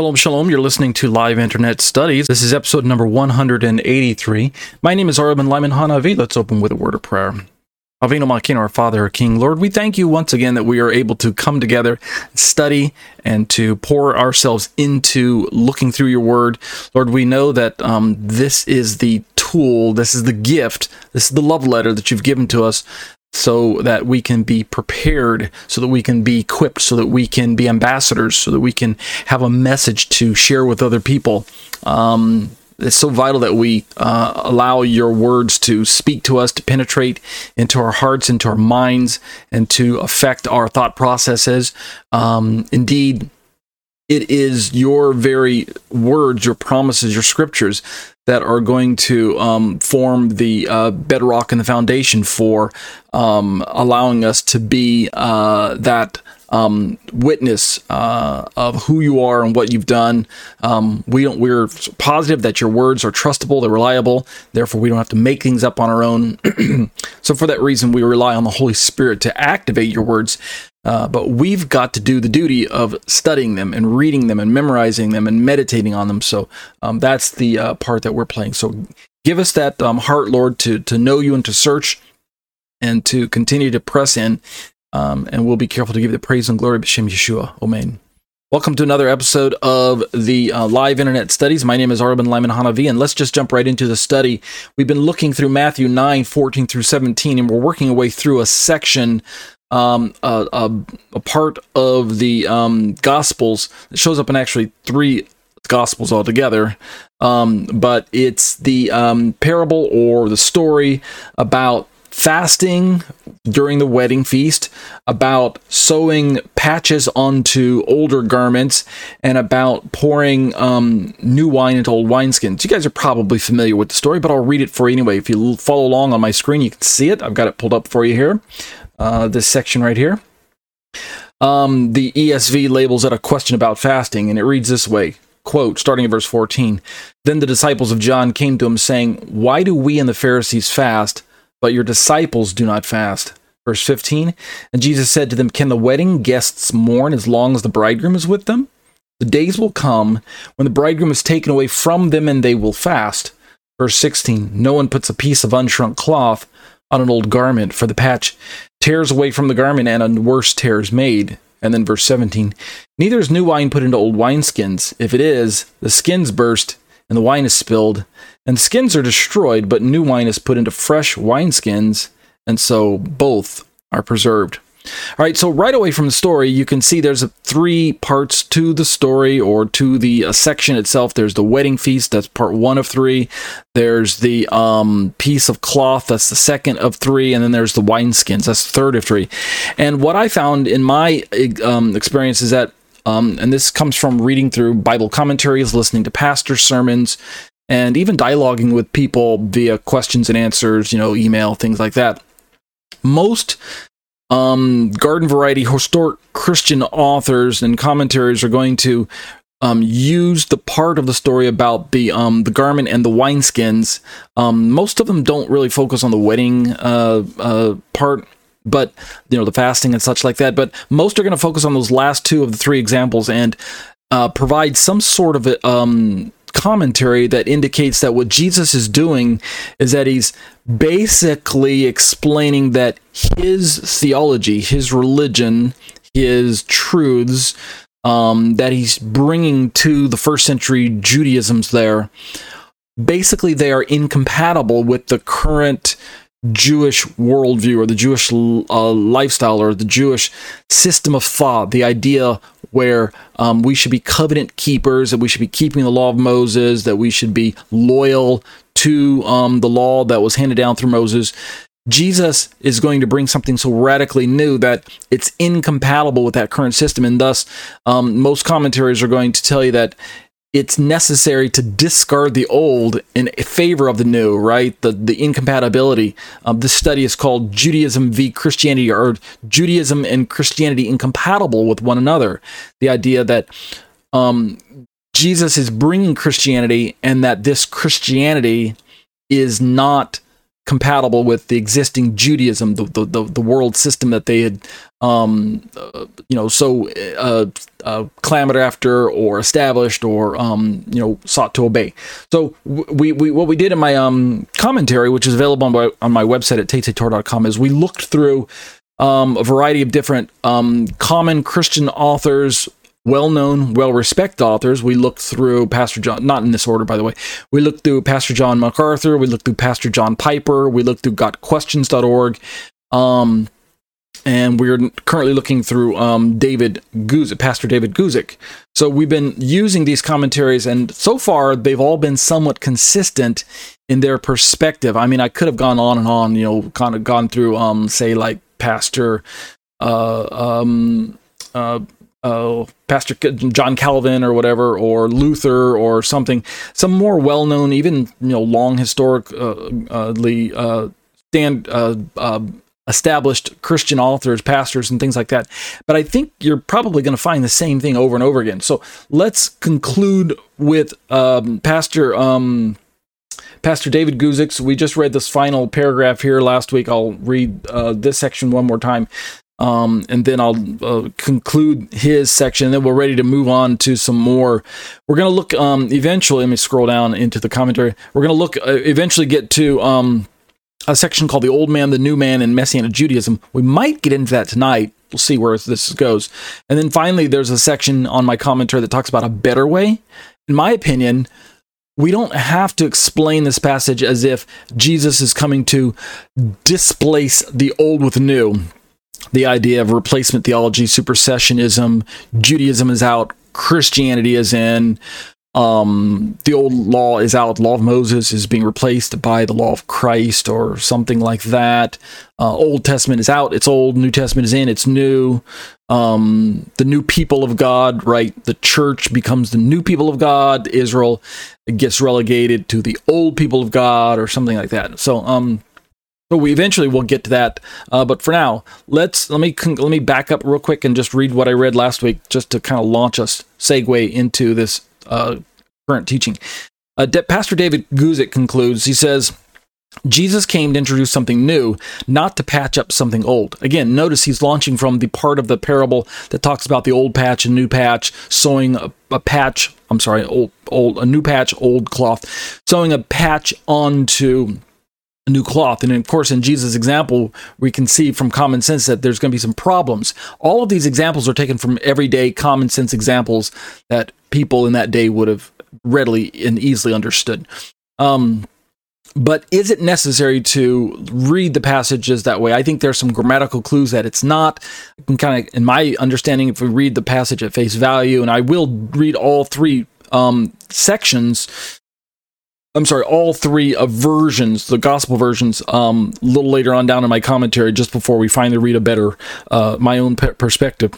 Shalom, shalom. You're listening to Live Internet Studies. This is episode number 183. My name is Arabin Lyman Hanavi. Let's open with a word of prayer. Avinu Malkeinu, our Father, our King, Lord, we thank you once again that we are able to come together, study, and to pour ourselves into looking through your word. Lord, we know that um, this is the tool, this is the gift, this is the love letter that you've given to us so that we can be prepared, so that we can be equipped, so that we can be ambassadors, so that we can have a message to share with other people. Um, it's so vital that we uh, allow your words to speak to us, to penetrate into our hearts, into our minds, and to affect our thought processes. Um, indeed, it is your very words, your promises, your scriptures that are going to um, form the uh, bedrock and the foundation for um, allowing us to be uh, that um, witness uh, of who you are and what you've done. Um, we don't. We're positive that your words are trustable, they're reliable. Therefore, we don't have to make things up on our own. so, for that reason, we rely on the Holy Spirit to activate your words uh, but we've got to do the duty of studying them and reading them and memorizing them and meditating on them. So um, that's the uh, part that we're playing. So give us that um, heart, Lord, to to know you and to search and to continue to press in. Um, and we'll be careful to give the praise and glory B'Shem Yeshua. Amen. Welcome to another episode of the uh, live internet studies. My name is Arben Lyman Hanavi, and let's just jump right into the study. We've been looking through Matthew 9, 14 through 17, and we're working our way through a section um, a, a, a, part of the um, Gospels. Shows up in actually three Gospels altogether, um, but it's the um, parable or the story about fasting during the wedding feast, about sewing patches onto older garments, and about pouring um, new wine into old wineskins. You guys are probably familiar with the story, but I'll read it for you anyway. If you follow along on my screen, you can see it. I've got it pulled up for you here uh, this section right here. Um, the ESV labels it a question about fasting, and it reads this way quote, starting at verse 14. Then the disciples of John came to him, saying, Why do we and the Pharisees fast, but your disciples do not fast? Verse 15. And Jesus said to them, Can the wedding guests mourn as long as the bridegroom is with them? The days will come when the bridegroom is taken away from them, and they will fast. Verse 16. No one puts a piece of unshrunk cloth on an old garment, for the patch tears away from the garment, and a worse tear is made. And then verse 17 Neither is new wine put into old wineskins. If it is, the skins burst, and the wine is spilled, and the skins are destroyed, but new wine is put into fresh wineskins, and so both are preserved. All right, so right away from the story, you can see there's three parts to the story or to the uh, section itself. There's the wedding feast, that's part one of three. There's the um, piece of cloth, that's the second of three. And then there's the wineskins, that's the third of three. And what I found in my um, experience is that, um, and this comes from reading through Bible commentaries, listening to pastor sermons, and even dialoguing with people via questions and answers, you know, email, things like that. Most um, garden variety historic Christian authors and commentaries are going to um, use the part of the story about the um, the garment and the wineskins. Um, most of them don't really focus on the wedding uh, uh, part, but you know the fasting and such like that. But most are going to focus on those last two of the three examples and uh, provide some sort of um, commentary that indicates that what Jesus is doing is that he's basically explaining that his theology, his religion, his truths um, that he's bringing to the first century Judaism's there, basically they are incompatible with the current Jewish worldview or the Jewish uh, lifestyle or the Jewish system of thought, the idea where um, we should be covenant keepers, that we should be keeping the law of Moses, that we should be loyal to um, the law that was handed down through Moses. Jesus is going to bring something so radically new that it's incompatible with that current system, and thus, um, most commentaries are going to tell you that it's necessary to discard the old in favor of the new, right? The the incompatibility. Um, this study is called Judaism v Christianity, or Judaism and Christianity incompatible with one another. The idea that um, Jesus is bringing Christianity, and that this Christianity is not compatible with the existing Judaism, the the, the, the world system that they had, um, uh, you know, so uh, uh, clamored after or established or um, you know sought to obey. So we, we what we did in my um, commentary, which is available on my on my website at tatetor.com, is we looked through um, a variety of different um, common Christian authors well-known, well-respected authors. We looked through Pastor John, not in this order, by the way. We looked through Pastor John MacArthur. We looked through Pastor John Piper. We looked through GotQuestions.org. Um, and we're currently looking through um, David Guzik, Pastor David Guzik. So we've been using these commentaries, and so far they've all been somewhat consistent in their perspective. I mean, I could have gone on and on, you know, kind of gone through, um, say, like Pastor uh, um, uh, uh, Pastor John Calvin or whatever, or Luther or something, some more well-known, even you know, long historically uh, stand uh, uh, established Christian authors, pastors, and things like that. But I think you're probably going to find the same thing over and over again. So let's conclude with um, Pastor. Um, Pastor David Guzik. We just read this final paragraph here last week. I'll read uh, this section one more time. Um, and then I'll uh, conclude his section. And then we're ready to move on to some more. We're going to look um, eventually. Let me scroll down into the commentary. We're going to look uh, eventually get to um, a section called "The Old Man, the New Man, and Messianic Judaism." We might get into that tonight. We'll see where this goes. And then finally, there's a section on my commentary that talks about a better way. In my opinion, we don't have to explain this passage as if Jesus is coming to displace the old with new the idea of replacement theology, supersessionism, Judaism is out, Christianity is in. Um, the old law is out. Law of Moses is being replaced by the law of Christ or something like that. Uh, old Testament is out. It's old. New Testament is in. It's new. Um, the new people of God, right? The church becomes the new people of God. Israel gets relegated to the old people of God or something like that. So, um, but we eventually will get to that. Uh, but for now, let's let me let me back up real quick and just read what I read last week, just to kind of launch us segue into this uh, current teaching. Uh, De- Pastor David Guzik concludes. He says. Jesus came to introduce something new, not to patch up something old. Again, notice he's launching from the part of the parable that talks about the old patch and new patch, sewing a, a patch, I'm sorry, old, old, a new patch, old cloth, sewing a patch onto new cloth. And of course, in Jesus' example, we can see from common sense that there's going to be some problems. All of these examples are taken from everyday common sense examples that people in that day would have readily and easily understood. Um, but is it necessary to read the passages that way? I think there's some grammatical clues that it's not. kind of, in my understanding, if we read the passage at face value, and I will read all three um, sections I'm sorry, all three of versions, the gospel versions, um, a little later on down in my commentary, just before we finally read a better, uh, my own pe- perspective.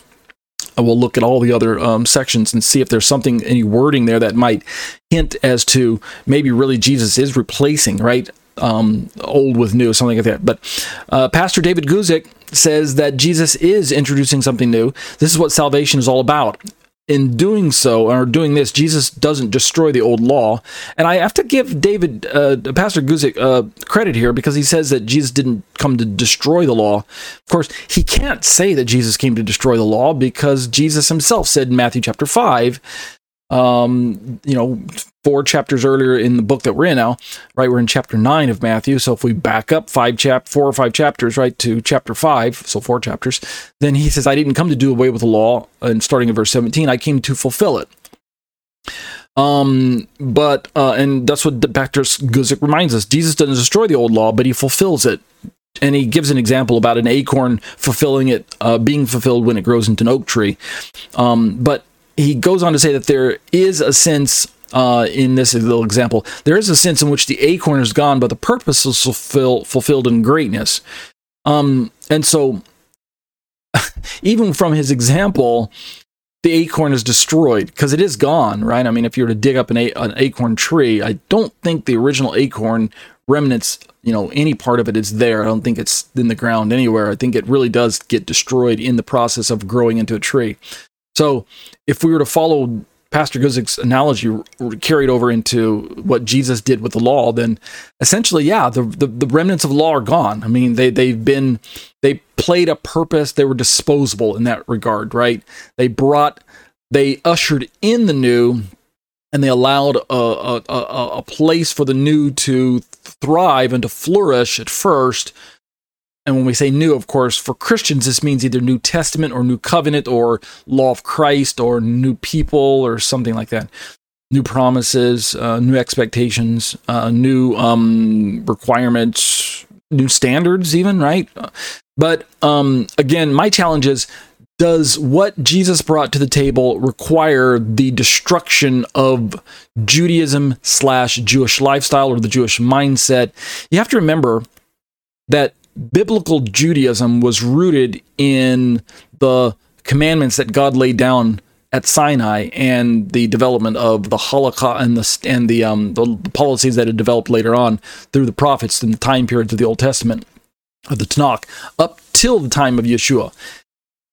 I will look at all the other um, sections and see if there's something, any wording there that might hint as to maybe really Jesus is replacing, right? Um, old with new, something like that. But uh, Pastor David Guzik says that Jesus is introducing something new. This is what salvation is all about in doing so or doing this, Jesus doesn't destroy the old law. And I have to give David, uh, Pastor Guzik, uh, credit here because he says that Jesus didn't come to destroy the law. Of course, he can't say that Jesus came to destroy the law because Jesus himself said in Matthew chapter 5 um, you know, four chapters earlier in the book that we're in now, right? We're in chapter nine of Matthew. So if we back up five chap, four or five chapters, right, to chapter five, so four chapters, then he says, "I didn't come to do away with the law." And starting in verse seventeen, I came to fulfill it. Um, but uh, and that's what Dr. Guzik reminds us: Jesus doesn't destroy the old law, but he fulfills it. And he gives an example about an acorn fulfilling it, uh, being fulfilled when it grows into an oak tree. Um, but he goes on to say that there is a sense uh, in this little example, there is a sense in which the acorn is gone, but the purpose is fulfill, fulfilled in greatness. Um, and so, even from his example, the acorn is destroyed because it is gone, right? I mean, if you were to dig up an, a- an acorn tree, I don't think the original acorn remnants, you know, any part of it is there. I don't think it's in the ground anywhere. I think it really does get destroyed in the process of growing into a tree. So if we were to follow Pastor Guzik's analogy carried over into what Jesus did with the law, then essentially, yeah, the, the, the remnants of law are gone. I mean, they they've been they played a purpose. They were disposable in that regard, right? They brought they ushered in the new, and they allowed a a, a, a place for the new to thrive and to flourish at first and when we say new, of course, for Christians, this means either New Testament or New Covenant or Law of Christ or new people or something like that. New promises, uh, new expectations, uh, new um, requirements, new standards, even, right? But um, again, my challenge is does what Jesus brought to the table require the destruction of Judaism slash Jewish lifestyle or the Jewish mindset? You have to remember that biblical Judaism was rooted in the commandments that God laid down at Sinai and the development of the Holocaust and the and the um the policies that had developed later on through the prophets in the time periods of the Old Testament of the Tanakh up till the time of Yeshua.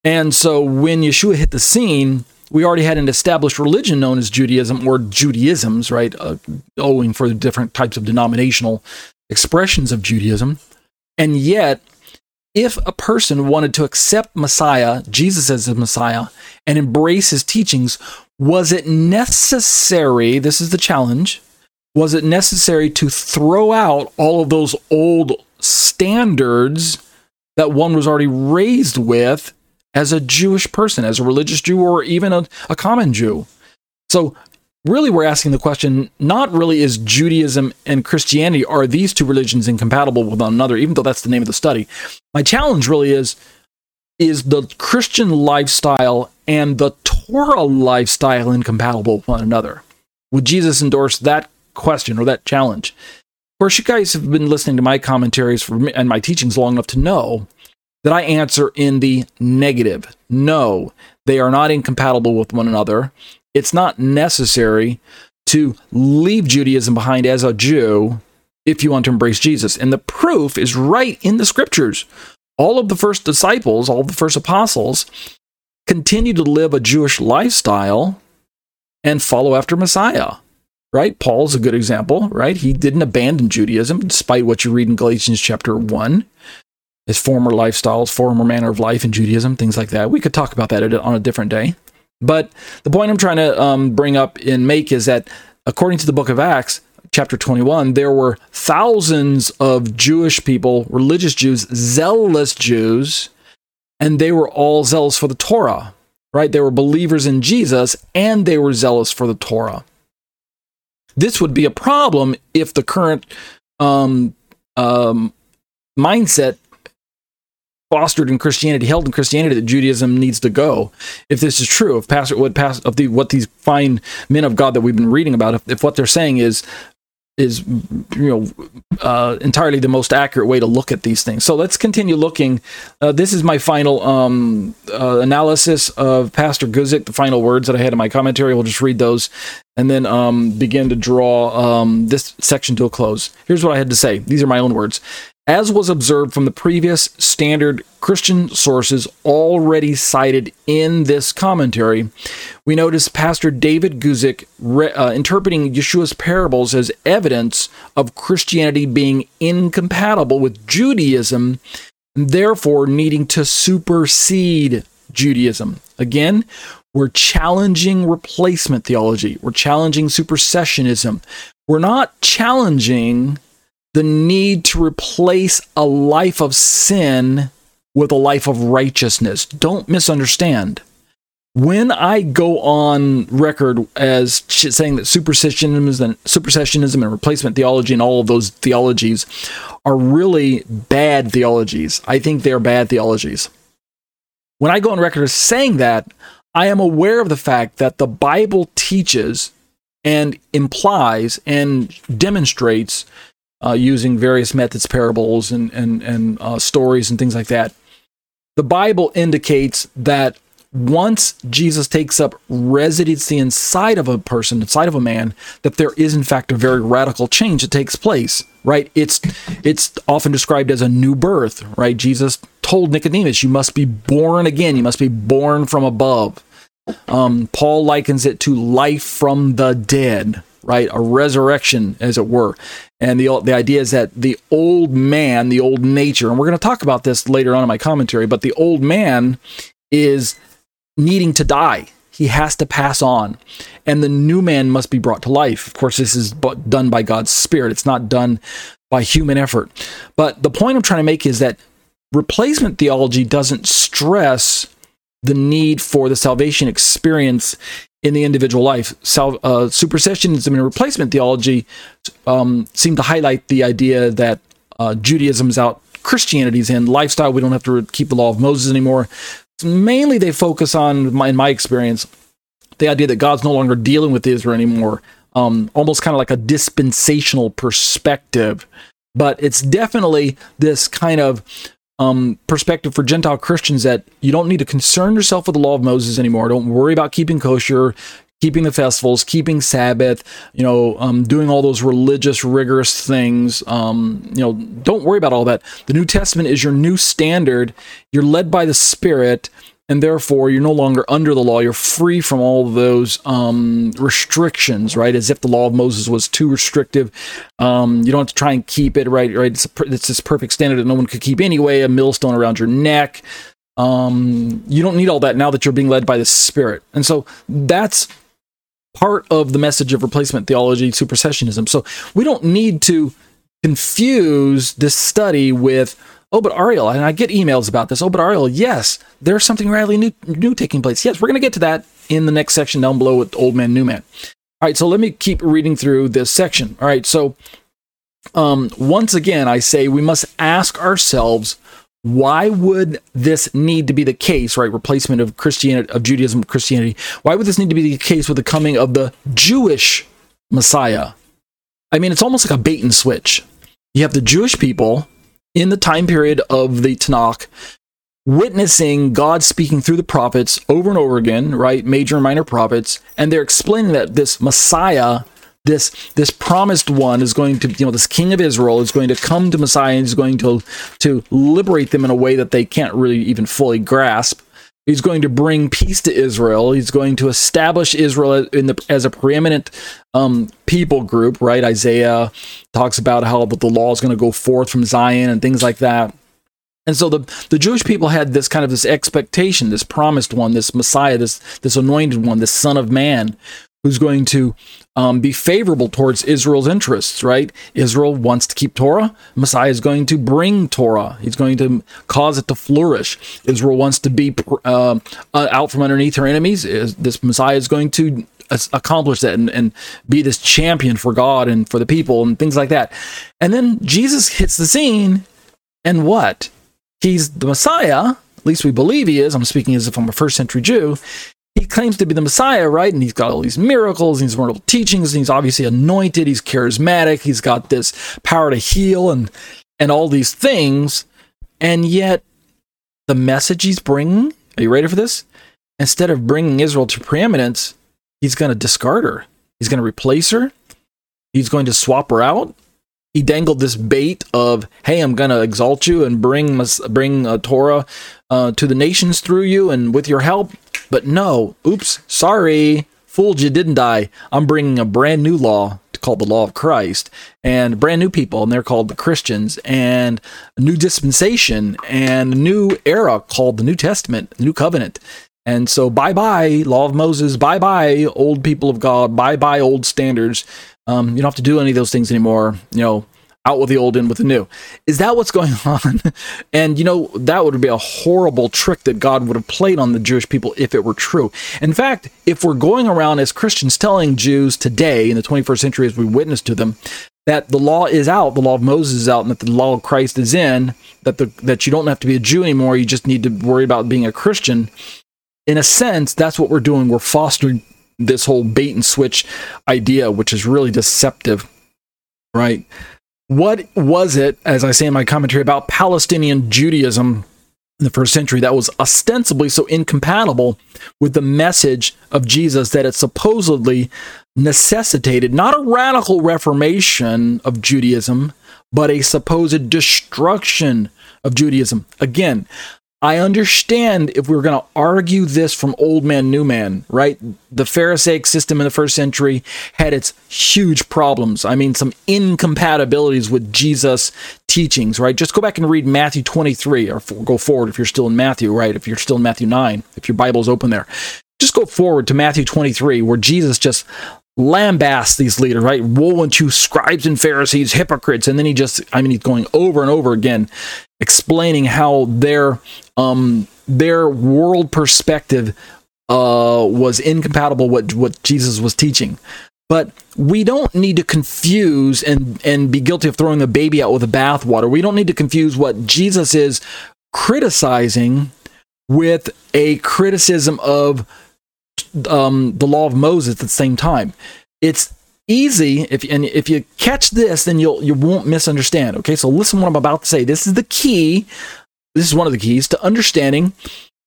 And so when Yeshua hit the scene, we already had an established religion known as Judaism or Judaisms, right? Uh, owing for the different types of denominational expressions of Judaism. And yet, if a person wanted to accept Messiah, Jesus as the Messiah, and embrace his teachings, was it necessary? This is the challenge. Was it necessary to throw out all of those old standards that one was already raised with as a Jewish person, as a religious Jew, or even a, a common Jew? So really we're asking the question not really is Judaism and Christianity are these two religions incompatible with one another even though that's the name of the study? My challenge really is is the Christian lifestyle and the Torah lifestyle incompatible with one another? Would Jesus endorse that question or that challenge? Of course you guys have been listening to my commentaries for, and my teachings long enough to know that I answer in the negative. No they are not incompatible with one another it's not necessary to leave Judaism behind as a Jew if you want to embrace Jesus. And the proof is right in the scriptures. All of the first disciples, all the first apostles, continue to live a Jewish lifestyle and follow after Messiah. Right? Paul's a good example, right? He didn't abandon Judaism despite what you read in Galatians chapter 1 his former lifestyles, former manner of life in Judaism, things like that. We could talk about that on a different day. But the point I'm trying to um, bring up and make is that according to the book of Acts, chapter 21, there were thousands of Jewish people, religious Jews, zealous Jews, and they were all zealous for the Torah, right? They were believers in Jesus and they were zealous for the Torah. This would be a problem if the current um, um, mindset fostered in Christianity, held in Christianity, that Judaism needs to go. If this is true, if pastor what of the what these fine men of God that we've been reading about, if, if what they're saying is is you know uh, entirely the most accurate way to look at these things. So let's continue looking. Uh, this is my final um, uh, analysis of Pastor Guzik. The final words that I had in my commentary. We'll just read those and then um, begin to draw um, this section to a close. Here's what I had to say. These are my own words. As was observed from the previous standard Christian sources already cited in this commentary, we notice Pastor David Guzik re- uh, interpreting Yeshua's parables as evidence of Christianity being incompatible with Judaism, and therefore needing to supersede Judaism. Again, we're challenging replacement theology. We're challenging supersessionism. We're not challenging the need to replace a life of sin with a life of righteousness. Don't misunderstand. When I go on record as saying that supersessionism and supersessionism and replacement theology and all of those theologies are really bad theologies, I think they're bad theologies. When I go on record as saying that, I am aware of the fact that the Bible teaches and implies and demonstrates uh, using various methods, parables, and and and uh, stories and things like that. The Bible indicates that once Jesus takes up residency inside of a person, inside of a man, that there is in fact a very radical change that takes place. Right? It's it's often described as a new birth. Right? Jesus told Nicodemus, "You must be born again. You must be born from above." Um, Paul likens it to life from the dead, right? A resurrection, as it were. And the the idea is that the old man, the old nature, and we're going to talk about this later on in my commentary, but the old man is needing to die. He has to pass on, and the new man must be brought to life. Of course, this is done by God's Spirit. It's not done by human effort. But the point I'm trying to make is that replacement theology doesn't stress the need for the salvation experience in the individual life. Sal- uh, supersessionism and replacement theology um, seem to highlight the idea that uh, Judaism is out, Christianity's in, lifestyle, we don't have to keep the law of Moses anymore. So mainly they focus on, in my experience, the idea that God's no longer dealing with Israel anymore, um, almost kind of like a dispensational perspective. But it's definitely this kind of um, perspective for Gentile Christians that you don't need to concern yourself with the law of Moses anymore. Don't worry about keeping kosher, keeping the festivals, keeping Sabbath, you know, um, doing all those religious, rigorous things. Um, you know, don't worry about all that. The New Testament is your new standard. You're led by the Spirit and therefore you're no longer under the law. You're free from all those um, restrictions, right? As if the law of Moses was too restrictive. Um, you don't have to try and keep it, right? Right? It's, a, it's this perfect standard that no one could keep anyway. A millstone around your neck. Um, you don't need all that now that you're being led by the Spirit, and so that's part of the message of replacement theology, supersessionism. So we don't need to confuse this study with Oh, but Ariel, and I get emails about this. Oh, but Ariel, yes, there's something radically new, new taking place. Yes, we're going to get to that in the next section down below with Old Man, New Man. All right, so let me keep reading through this section. All right, so um, once again, I say we must ask ourselves why would this need to be the case, right? Replacement of Christianity, of Judaism, Christianity. Why would this need to be the case with the coming of the Jewish Messiah? I mean, it's almost like a bait and switch. You have the Jewish people in the time period of the Tanakh, witnessing God speaking through the prophets over and over again, right? Major and minor prophets, and they're explaining that this Messiah, this this promised one is going to, you know, this king of Israel is going to come to Messiah and is going to to liberate them in a way that they can't really even fully grasp. He's going to bring peace to Israel. He's going to establish Israel in the, as a preeminent um, people group, right? Isaiah talks about how the law is going to go forth from Zion and things like that. And so the, the Jewish people had this kind of this expectation, this promised one, this Messiah, this this anointed one, this Son of Man, who's going to um, be favorable towards Israel's interests, right? Israel wants to keep Torah. Messiah is going to bring Torah. He's going to cause it to flourish. Israel wants to be uh, uh out from underneath her enemies. This Messiah is going to accomplish that and, and be this champion for God and for the people and things like that. And then Jesus hits the scene, and what? He's the Messiah. At least we believe he is. I'm speaking as if I'm a first century Jew he claims to be the Messiah, right? And he's got all these miracles, and these wonderful teachings, and he's obviously anointed, he's charismatic, he's got this power to heal and and all these things. And yet the message he's bringing, are you ready for this? Instead of bringing Israel to preeminence, he's going to discard her. He's going to replace her. He's going to swap her out. He dangled this bait of, "Hey, I'm going to exalt you and bring bring uh, Torah uh, to the nations through you, and with your help, but no, oops, sorry, fooled you, didn't I? I'm bringing a brand new law called the law of Christ and brand new people, and they're called the Christians, and a new dispensation and a new era called the New Testament, the New Covenant. And so, bye bye, Law of Moses, bye bye, old people of God, bye bye, old standards. Um, you don't have to do any of those things anymore. You know, out with the old, in with the new. Is that what's going on? and you know, that would be a horrible trick that God would have played on the Jewish people if it were true. In fact, if we're going around as Christians telling Jews today in the 21st century as we witness to them, that the law is out, the law of Moses is out, and that the law of Christ is in, that the that you don't have to be a Jew anymore, you just need to worry about being a Christian. In a sense, that's what we're doing. We're fostering this whole bait and switch idea, which is really deceptive, right? What was it, as I say in my commentary, about Palestinian Judaism in the first century that was ostensibly so incompatible with the message of Jesus that it supposedly necessitated not a radical reformation of Judaism, but a supposed destruction of Judaism? Again, I understand if we are going to argue this from old man, new man, right? The Pharisaic system in the first century had its huge problems. I mean, some incompatibilities with Jesus' teachings, right? Just go back and read Matthew 23 or go forward if you're still in Matthew, right? If you're still in Matthew 9, if your Bible's open there. Just go forward to Matthew 23, where Jesus just lambasts these leaders, right? Woe unto scribes and Pharisees, hypocrites. And then he just, I mean, he's going over and over again, explaining how their um their world perspective uh was incompatible with what Jesus was teaching. But we don't need to confuse and and be guilty of throwing the baby out with the bathwater. We don't need to confuse what Jesus is criticizing with a criticism of um, the law of Moses at the same time. It's easy if and if you catch this, then you'll you won't misunderstand. Okay, so listen what I'm about to say. This is the key. This is one of the keys to understanding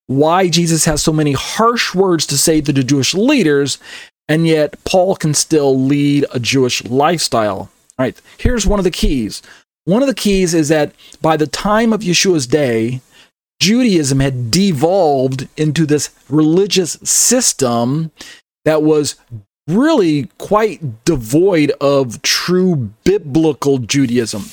why Jesus has so many harsh words to say to the Jewish leaders, and yet Paul can still lead a Jewish lifestyle. All right, here's one of the keys. One of the keys is that by the time of Yeshua's day, Judaism had devolved into this religious system that was really quite devoid of true biblical Judaism.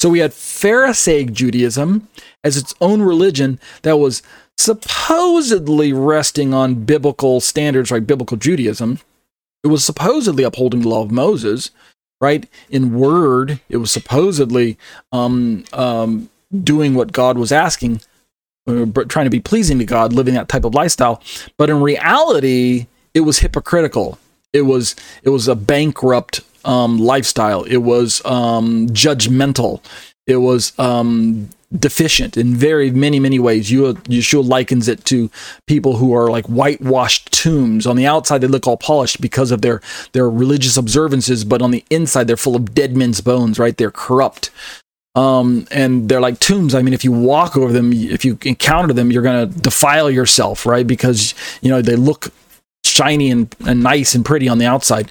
So we had Pharisaic Judaism as its own religion that was supposedly resting on biblical standards, right? Biblical Judaism. It was supposedly upholding the law of Moses, right? In word, it was supposedly um, um, doing what God was asking, trying to be pleasing to God, living that type of lifestyle. But in reality, it was hypocritical. It was it was a bankrupt um, lifestyle. It was um, judgmental. It was um, deficient in very many many ways. You Yeshua likens it to people who are like whitewashed tombs. On the outside, they look all polished because of their their religious observances, but on the inside, they're full of dead men's bones. Right? They're corrupt um, and they're like tombs. I mean, if you walk over them, if you encounter them, you're going to defile yourself, right? Because you know they look shiny and, and nice and pretty on the outside,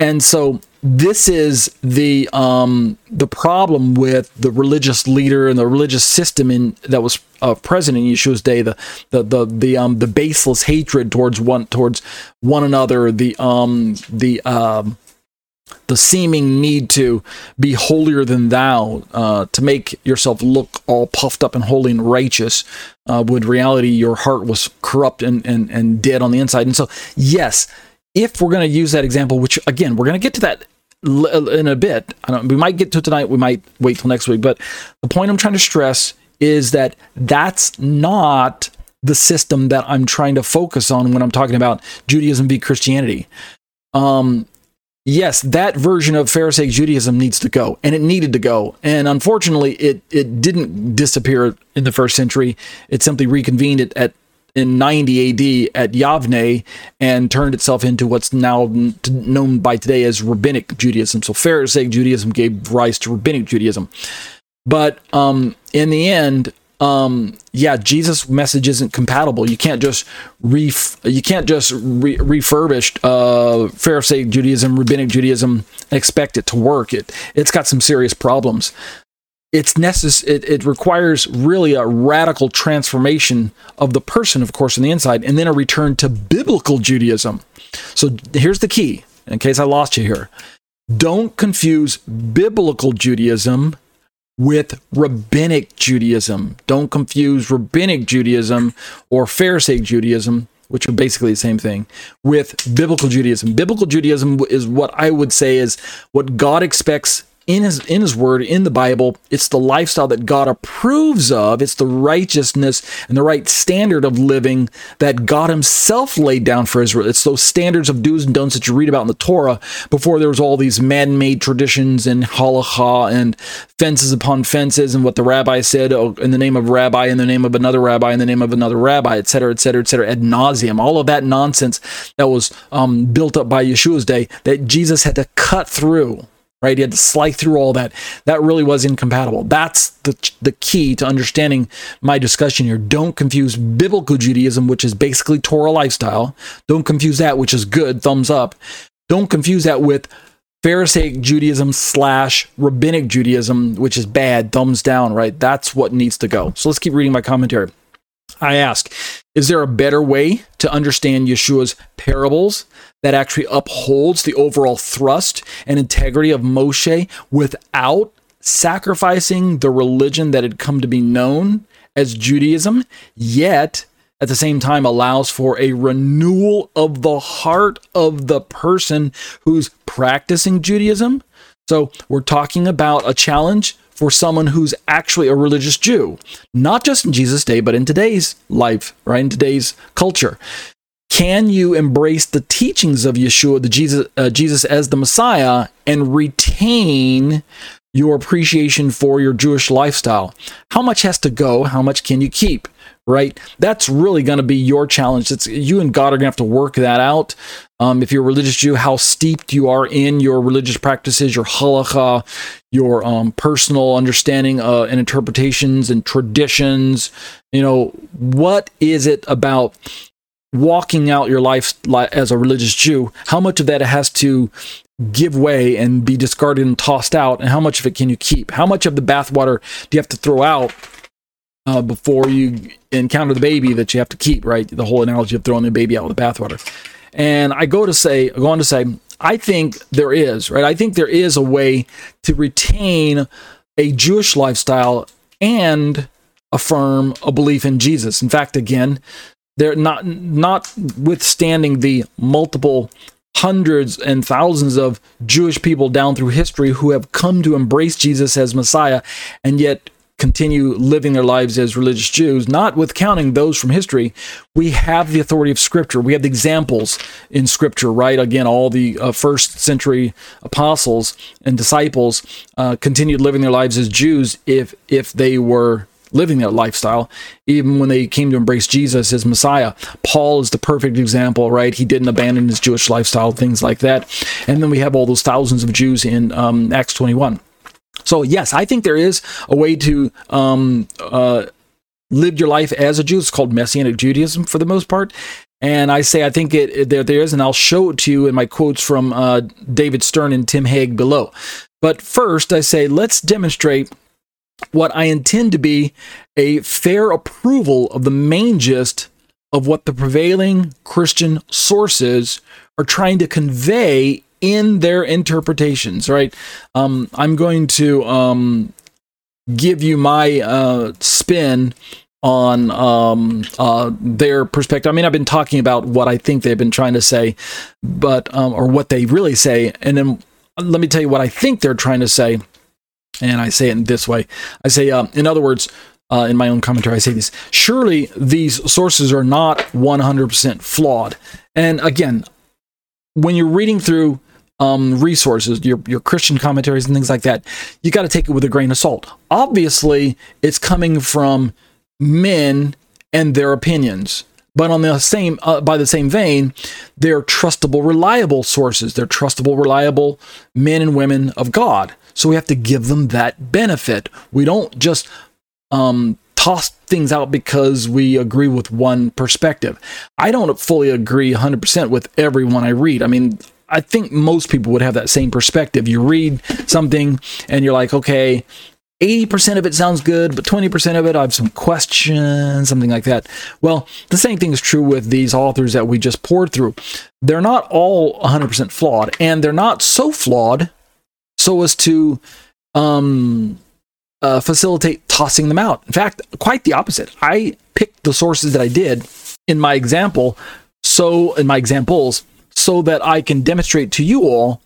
and so this is the um, the problem with the religious leader and the religious system in that was uh, present in Yeshua's day. The the the the um, the baseless hatred towards one towards one another. The um the um the seeming need to be holier than thou, uh, to make yourself look all puffed up and holy and righteous, uh, when reality your heart was corrupt and, and, and dead on the inside. And so, yes, if we're going to use that example, which again, we're going to get to that in a bit. we might get to it tonight. We might wait till next week. But the point I'm trying to stress is that that's not the system that I'm trying to focus on when I'm talking about Judaism v Christianity. Um, yes, that version of Pharisaic Judaism needs to go, and it needed to go. And unfortunately, it it didn't disappear in the first century. It simply reconvened it at in 90 AD at Yavne and turned itself into what's now known by today as Rabbinic Judaism. So Pharisaic Judaism gave rise to Rabbinic Judaism. But um, in the end, um, yeah, Jesus' message isn't compatible. You can't just ref- you can't just re- refurbish uh, Pharisaic Judaism, Rabbinic Judaism, expect it to work. It it's got some serious problems. It's necess- it, it requires really a radical transformation of the person, of course, on the inside, and then a return to biblical Judaism. So here's the key, in case I lost you here. Don't confuse biblical Judaism with rabbinic Judaism. Don't confuse rabbinic Judaism or Pharisaic Judaism, which are basically the same thing, with biblical Judaism. Biblical Judaism is what I would say is what God expects in his in his word in the bible it's the lifestyle that god approves of. It's the righteousness and the right standard of living that god himself laid down for israel. It's those standards of do's and don'ts that you read about in the torah before there was all these man-made traditions and halacha and fences upon fences and what the rabbi said oh, in the name of rabbi in the name of another rabbi in the name of another rabbi etc etc etc ad nauseum all of that nonsense that was um, built up by yeshua's day that jesus had to cut through right? He had to slice through all that. That really was incompatible. That's the, the key to understanding my discussion here. Don't confuse biblical Judaism, which is basically Torah lifestyle. Don't confuse that, which is good, thumbs up. Don't confuse that with Pharisaic Judaism slash rabbinic Judaism, which is bad, thumbs down, right? That's what needs to go. So let's keep reading my commentary. I ask, is there a better way to understand Yeshua's parables that actually upholds the overall thrust and integrity of Moshe without sacrificing the religion that had come to be known as Judaism, yet at the same time allows for a renewal of the heart of the person who's practicing Judaism? So we're talking about a challenge for someone who's actually a religious Jew, not just in Jesus' day, but in today's life, right? In today's culture. Can you embrace the teachings of Yeshua, the Jesus, uh, Jesus as the Messiah, and retain your appreciation for your Jewish lifestyle? How much has to go? How much can you keep? Right? That's really going to be your challenge. It's you and God are going to have to work that out. Um, if you're a religious Jew, how steeped you are in your religious practices, your halacha, your um, personal understanding uh, and interpretations and traditions. You know, what is it about walking out your life as a religious Jew? How much of that has to give way and be discarded and tossed out, and how much of it can you keep? How much of the bathwater do you have to throw out uh, before you encounter the baby that you have to keep? Right, the whole analogy of throwing the baby out with the bathwater. And I go to say, I go on to say, I think there is, right? I think there is a way to retain a Jewish lifestyle and affirm a belief in Jesus. In fact, again, they're not notwithstanding the multiple hundreds and thousands of Jewish people down through history who have come to embrace Jesus as Messiah and yet continue living their lives as religious Jews, not with counting those from history. We have the authority of Scripture. We have the examples in Scripture, right? Again, all the uh, first century apostles and disciples uh, continued living their lives as Jews if if they were living that lifestyle, even when they came to embrace Jesus as Messiah. Paul is the perfect example, right? He didn't abandon his Jewish lifestyle, things like that. And then we have all those thousands of Jews in um, Acts 21. So yes, I think there is a way to um, uh, live your life as a Jew. It's called Messianic Judaism for the most part. And I say I think it, it there there is, and I'll show it to you in my quotes from uh, David Stern and Tim Hegg below. But first, I say let's demonstrate what I intend to be a fair approval of the main gist of what the prevailing Christian sources are trying to convey in their interpretations, right? Um, I'm going to um, give you my uh, spin on um, uh, their perspective. I mean, I've been talking about what I think they've been trying to say, but um, or what they really say, and then let me tell you what I think they're trying to say. And I say it in this way: I say, uh, in other words, uh, in my own commentary, I say this: surely these sources are not 100% flawed. And again, when you're reading through um, resources, your your Christian commentaries and things like that, you got to take it with a grain of salt. Obviously, it's coming from men and their opinions, but on the same uh, by the same vein, they're trustable, reliable sources. They're trustable, reliable men and women of God. So we have to give them that benefit. We don't just um, toss things out because we agree with one perspective. I don't fully agree 100% with everyone I read. I mean, I think most people would have that same perspective. You read something and you're like, okay, 80% of it sounds good, but 20% of it, I have some questions, something like that. Well, the same thing is true with these authors that we just poured through. They're not all 100% flawed, and they're not so flawed so as to um, uh, facilitate tossing them out. In fact, quite the opposite. I picked the sources that I did in my example, so in my examples, so that I can demonstrate to you all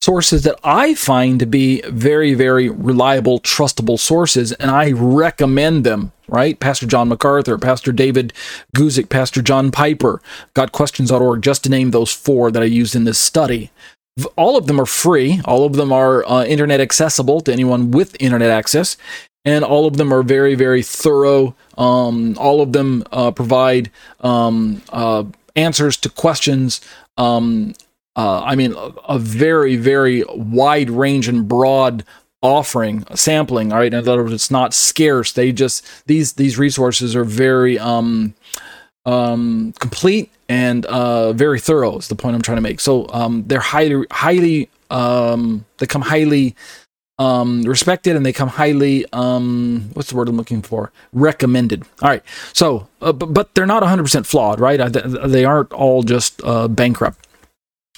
sources that I find to be very, very reliable, trustable sources, and I recommend them, right? Pastor John MacArthur, Pastor David Guzik, Pastor John Piper, GotQuestions.org, just to name those four that I used in this study. All of them are free, all of them are uh, internet accessible to anyone with internet access, and all of them are very, very thorough. Um, all of them uh, provide um, uh, answers to questions um, uh, I mean, a, a, very, very wide range and broad offering, sampling. All right, in other words, it's not scarce. They just these these resources are very um, um, complete and uh, very thorough. Is the point I'm trying to make. So um, they're highly, highly, um, they come highly um, respected and they come highly um, what's the word i'm looking for? Recommended. All right. So uh, but, but, they're not 100% flawed right? They aren't all just uh, bankrupt.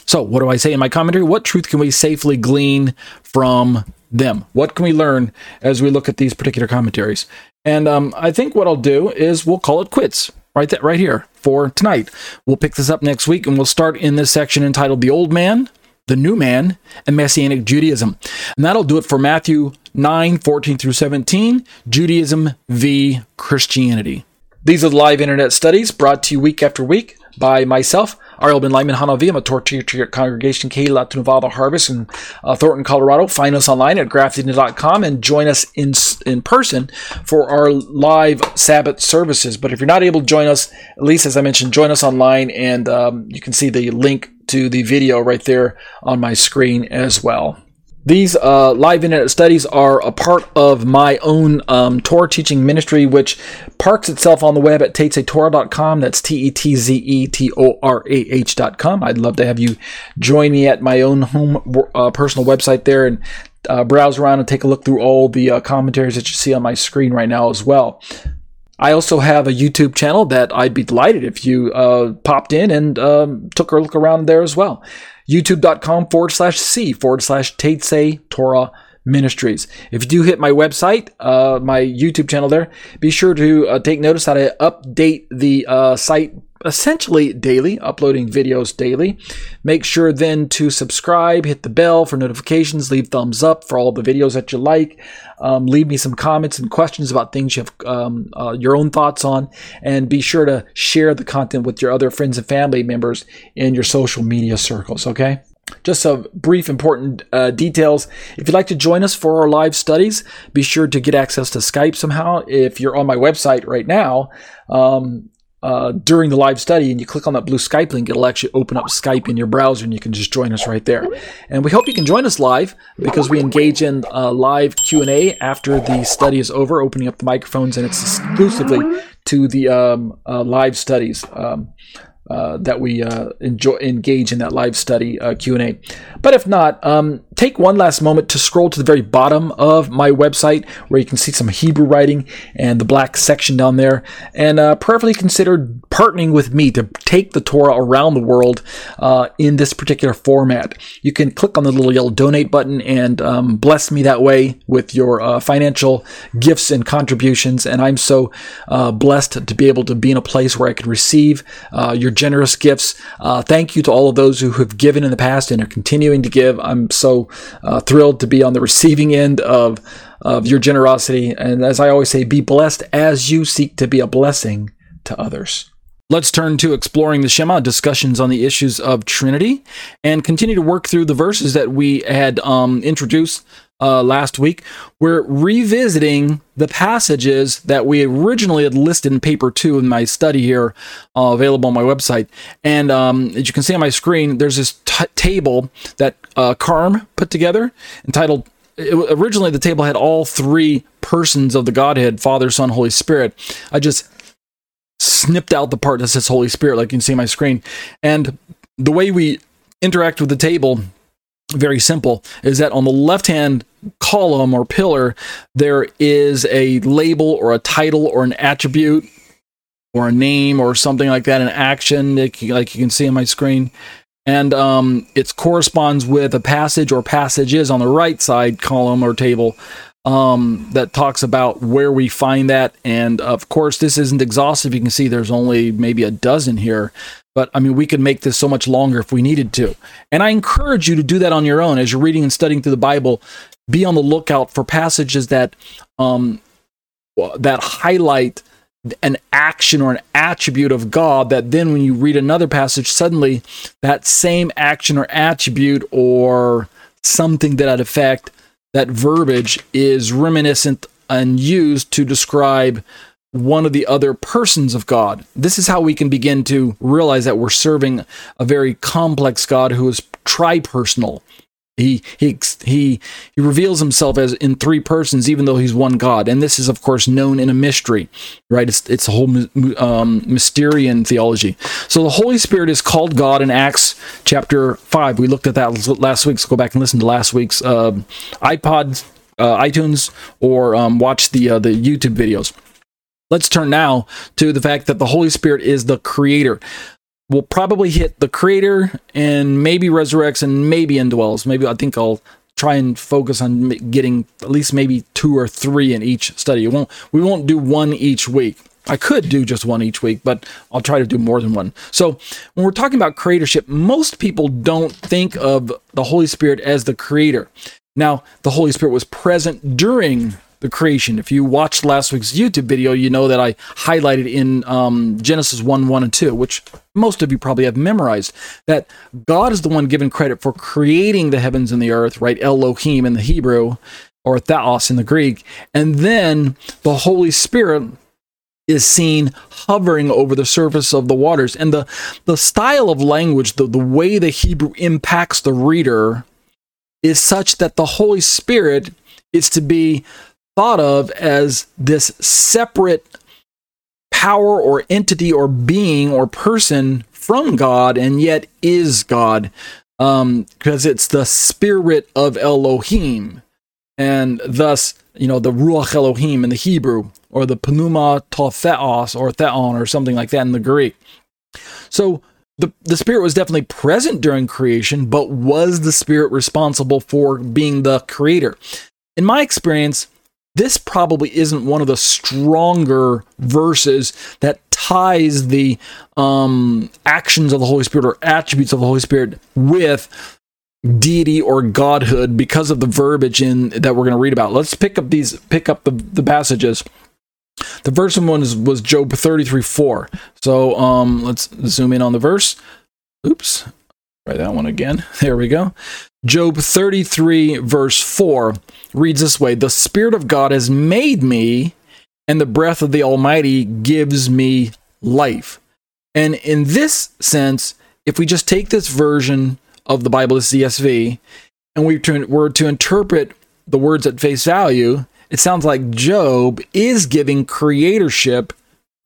So what do i say in my commentary? What truth can we safely glean from them? What can we learn as we look at these particular commentaries? And um, i think what i'll do is we'll call it quits right that right here for tonight we'll pick this up next week and we'll start in this section entitled the old man the new man, and Messianic Judaism. And that'll do it for Matthew 9 14 through 17, Judaism v. Christianity. These are live internet studies brought to you week after week by myself, Ariel Ben Lyman Hanavi. I'm a at Congregation Keilat Nevada Harvest in uh, Thornton, Colorado. Find us online at grafted.com and join us in in person for our live Sabbath services. But if you're not able to join us, at least as I mentioned, join us online and um, you can see the link to the video right there on my screen as well. These uh, live internet studies are a part of my own um, Torah teaching ministry, which parks itself on the web at tetzetorah.com. That's T E T Z E T O R A H.com. I'd love to have you join me at my own home uh, personal website there and uh, browse around and take a look through all the uh, commentaries that you see on my screen right now as well. I also have a YouTube channel that I'd be delighted if you uh, popped in and um, took a look around there as well. YouTube.com forward slash C forward slash Tetze Torah Ministries. If you do hit my website, uh, my YouTube channel there, be sure to uh, take notice that I update the uh, site essentially daily, uploading videos daily. Make sure then to subscribe, hit the bell for notifications, leave thumbs up for all the videos that you like. Um, leave me some comments and questions about things you have um, uh, your own thoughts on, and be sure to share the content with your other friends and family members in your social media circles. Okay. Just some brief important uh, details. If you'd like to join us for our live studies, be sure to get access to Skype somehow. If you're on my website right now, um, uh, during the live study and you click on that blue Skype link, it'll actually open up Skype in your browser and you can just join us right there. And we hope you can join us live because we engage in uh, live Q&A after the study is over, opening up the microphones and it's exclusively to the um, uh, live studies. Um, uh, that we uh, enjoy engage in that live study uh, Q&A. But if not, um, take one last moment to scroll to the very bottom of my website where you can see some Hebrew writing and the black section down there and uh, prayerfully consider partnering with me to take the Torah around the world uh, in this particular format. You can click on the little yellow donate button and um, bless me that way with your uh, financial gifts and contributions. And I'm so blessed to be able to be in a place where I can receive your generous gifts. Uh, thank you to all of those who have given in the past and are continuing to give. I'm so uh, thrilled to be on the receiving end of of your generosity. And as I always say, be blessed as you seek to be a blessing to others. Let's turn to exploring the Shema, discussions on the issues of Trinity, and continue to work through the verses that we had um, introduced uh, last week, we're revisiting the passages that we originally had listed in paper two in my study here, uh, available on my website. And um, as you can see on my screen, there's this t- table that uh, Carm put together entitled. It, originally, the table had all three persons of the Godhead Father, Son, Holy Spirit. I just snipped out the part that says Holy Spirit, like you can see on my screen. And the way we interact with the table very simple is that on the left hand column or pillar there is a label or a title or an attribute or a name or something like that an action like you can see on my screen and um, it corresponds with a passage or passages on the right side column or table um, that talks about where we find that. And of course, this isn't exhaustive. You can see there's only maybe a dozen here. But I mean, we could make this so much longer if we needed to. And I encourage you to do that on your own as you're reading and studying through the Bible. Be on the lookout for passages that um, that highlight an action or an attribute of God that then when you read another passage, suddenly that same action or attribute or something to that effect that verbiage is reminiscent and used to describe one of the other persons of God. This is how we can begin to realize that we're serving a very complex God who is tripersonal. He he he he reveals himself as in three persons, even though he's one God. And this is, of course, known in a mystery, right? It's it's a whole um, Mysterian theology. So the Holy Spirit is called God in Acts chapter five. We looked at that last week. So go back and listen to last week's uh, iPod, uh, iTunes, or um, watch the uh, the YouTube videos. Let's turn now to the fact that the Holy Spirit is the Creator We'll probably hit the creator and maybe resurrects and maybe indwells. Maybe I think I'll try and focus on getting at least maybe two or three in each study. It won't we won't do one each week. I could do just one each week, but I'll try to do more than one. So, when we're talking about creatorship, most people don't think of the Holy Spirit as the creator. Now, the Holy Spirit was present during the creation. If you watched last week's YouTube video, you know that I highlighted in um, Genesis 1 1 and 2, which most of you probably have memorized, that God is the one given credit for creating the heavens and the earth, right? Elohim in the Hebrew, or Theos in the Greek. And then the Holy Spirit is seen hovering over the surface of the waters. And the, the style of language, the, the way the Hebrew impacts the reader, is such that the Holy Spirit is to be thought of as this separate power or entity or being or person from God and yet is God um, because it's the spirit of Elohim and thus you know the Ruach Elohim in the Hebrew or the Pneuma Theos or Theon or something like that in the Greek. So the, the spirit was definitely present during creation, but was the spirit responsible for being the creator? In my experience, this probably isn't one of the stronger verses that ties the um, actions of the Holy Spirit or attributes of the Holy Spirit with deity or godhood because of the verbiage in that we're going to read about. Let's pick up these pick up the, the passages. The first one was, was Job 33 4. So um, let's zoom in on the verse. Oops. Try that one again. There we go. Job 33, verse 4 reads this way The Spirit of God has made me, and the breath of the Almighty gives me life. And in this sense, if we just take this version of the Bible, this CSV, and we were to interpret the words at face value, it sounds like Job is giving creatorship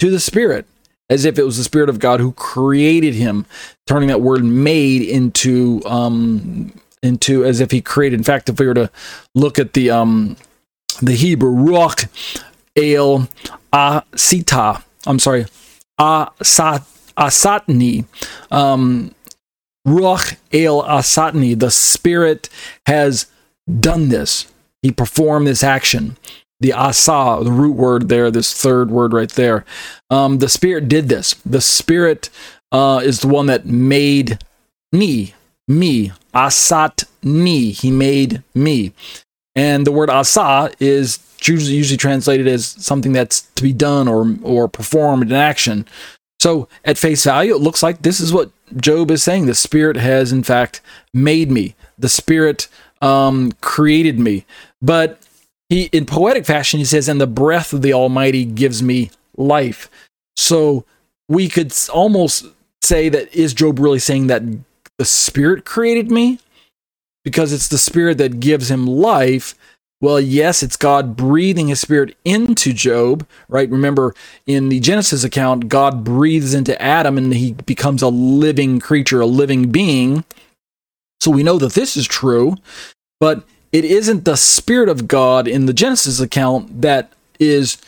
to the Spirit, as if it was the Spirit of God who created him, turning that word made into um, into as if he created. In fact, if we were to look at the um, the Hebrew ruach el asita, I'm sorry, asat asatni, um, ruach el asatni, the Spirit has done this. He performed this action. The asa, the root word there, this third word right there. Um, the Spirit did this. The Spirit uh, is the one that made me, me, asat me. He made me. And the word asa is usually translated as something that's to be done or or performed in action. So at face value, it looks like this is what Job is saying. The Spirit has in fact made me. The Spirit um, created me. But he, in poetic fashion, he says, "And the breath of the Almighty gives me life." So we could almost say that is Job really saying that the Spirit created me because it's the Spirit that gives him life. Well, yes, it's God breathing his spirit into Job, right? Remember in the Genesis account, God breathes into Adam and he becomes a living creature, a living being. So we know that this is true, but it isn't the Spirit of God in the Genesis account that is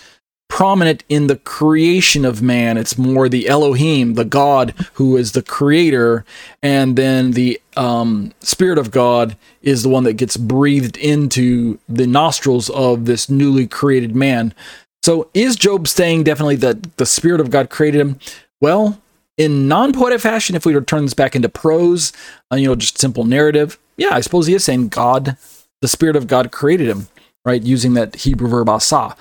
prominent in the creation of man. It's more the Elohim, the God who is the creator, and then the um, Spirit of God is the one that gets breathed into the nostrils of this newly created man. So, is Job saying definitely that the Spirit of God created him? Well, in non-poetic fashion, if we were to turn this back into prose, uh, you know, just simple narrative, yeah, I suppose he is saying God, the Spirit of God created him, right? Using that Hebrew verb asa.